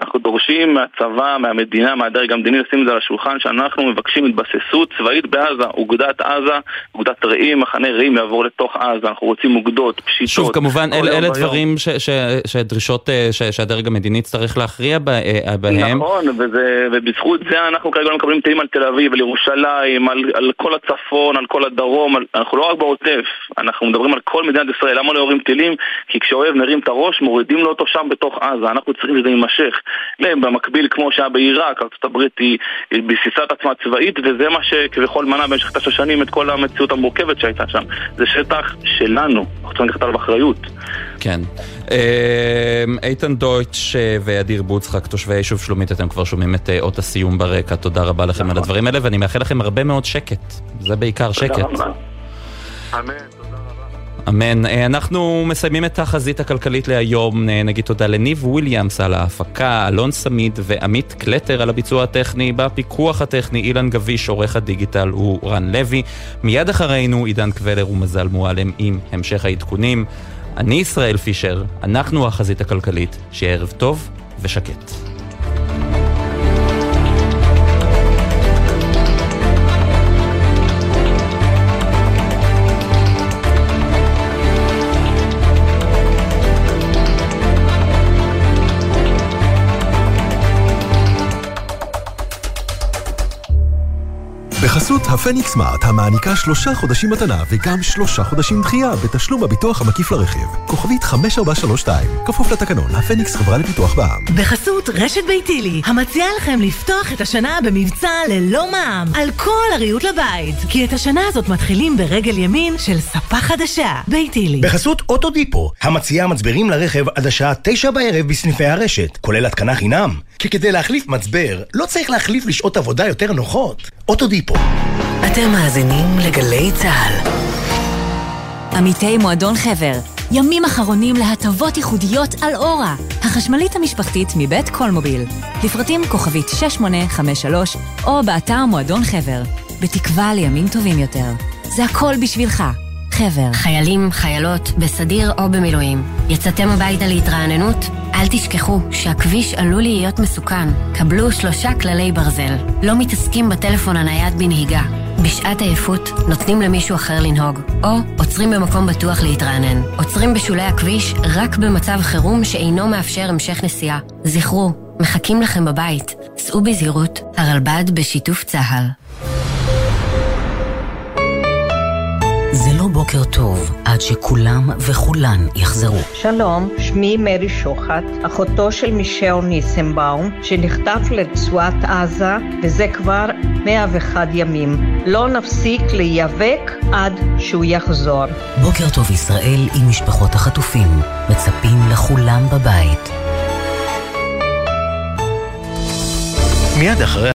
Speaker 23: אנחנו דורשים מהצבא, מהמדינה, מהדרג המדיני לשים את זה על השולחן שאנחנו מבקשים התבססות צבאית בעזה, אוגדת עזה, אוגדת רעים, מחנה רעים יעבור לתוך עזה, אנחנו רוצים אוגדות, פשיטות.
Speaker 11: שוב, כמובן, אל, אלה דברים ש, ש, שדרישות אה, ש, שהדרג המדיני צריך להכריע אה, בהם.
Speaker 23: נכון, וזה, ובזכות זה אנחנו כרגע לא מקבלים טילים על תל אביב, על ירושלים, על, על כל הצפון, על כל הדרום, על, אנחנו לא רק בעוטף, אנחנו מדברים על כל מדינת ישראל, למה לא יורים טילים? כי כשאוהב מרים את הראש, מורידים לו אותו שם בתוך עזה, אנחנו צריכים שזה יימשך. במקביל, כמו שהיה בעיראק, הברית היא ביססה את עצמה צבאית, וזה מה שכביכול מנע במשך תשע שנים את כל המציאות המורכבת שהייתה שם. זה שטח שלנו, אנחנו צריכים לקחת עליו אחריות.
Speaker 11: כן. אמ, איתן דויטש ואדיר בוצחק, תושבי היישוב שלומית, אתם כבר שומעים את אה, אות הסיום ברקע, תודה רבה לכם על הדברים האלה, ואני מאחל לכם הרבה מאוד שקט. זה בעיקר שקט.
Speaker 23: אמן.
Speaker 11: אמן. אה, אנחנו מסיימים את החזית הכלכלית להיום. אה, נגיד תודה לניב וויליאמס על ההפקה, אלון סמיד ועמית קלטר על הביצוע הטכני. בפיקוח הטכני אילן גביש, עורך הדיגיטל הוא רן לוי. מיד אחרינו עידן קבלר ומזל מועלם עם המשך העדכונים. אני ישראל פישר, אנחנו החזית הכלכלית. שיהיה ערב טוב ושקט.
Speaker 8: בחסות הפניקס סמארט, המעניקה שלושה חודשים מתנה וגם שלושה חודשים דחייה בתשלום הביטוח המקיף לרכיב. כוכבית 5432, כפוף לתקנון, הפניקס חברה לפיתוח בע"מ.
Speaker 24: בחסות רשת ביתילי, המציעה לכם לפתוח את השנה במבצע ללא מע"מ, על כל הריהוט לבית. כי את השנה הזאת מתחילים ברגל ימין של ספה חדשה, ביתילי.
Speaker 9: בחסות אוטודיפו, המציעה מצברים לרכב עד השעה תשע בערב בסניפי הרשת, כולל התקנה חינם. כי כדי להחליף מצבר, לא צריך להחליף לשעות עבודה יותר נוחות. אוטודיפו.
Speaker 25: אתם מאזינים לגלי צה"ל. עמיתי מועדון חבר, ימים אחרונים להטבות ייחודיות על אורה, החשמלית המשפחתית מבית קולמוביל. לפרטים כוכבית 6853 או באתר מועדון חבר. בתקווה לימים טובים יותר. זה הכל בשבילך. חבר.
Speaker 26: חיילים, חיילות, בסדיר או במילואים. יצאתם הביתה להתרעננות? אל תשכחו שהכביש עלול להיות מסוכן. קבלו שלושה כללי ברזל. לא מתעסקים בטלפון הנייד בנהיגה. בשעת עייפות נותנים למישהו אחר לנהוג, או עוצרים במקום בטוח להתרענן. עוצרים בשולי הכביש רק במצב חירום שאינו מאפשר המשך נסיעה. זכרו, מחכים לכם בבית. סעו בזהירות, הרלב"ד בשיתוף צה"ל.
Speaker 27: זה לא בוקר טוב עד שכולם וכולן יחזרו.
Speaker 28: שלום, שמי מרי שוחט, אחותו של מישל ניסנבאום, שנחטף לרצועת עזה, וזה כבר 101 ימים. לא נפסיק להיאבק עד שהוא יחזור.
Speaker 27: בוקר טוב ישראל עם משפחות החטופים, מצפים לכולם בבית.
Speaker 10: מיד אחרי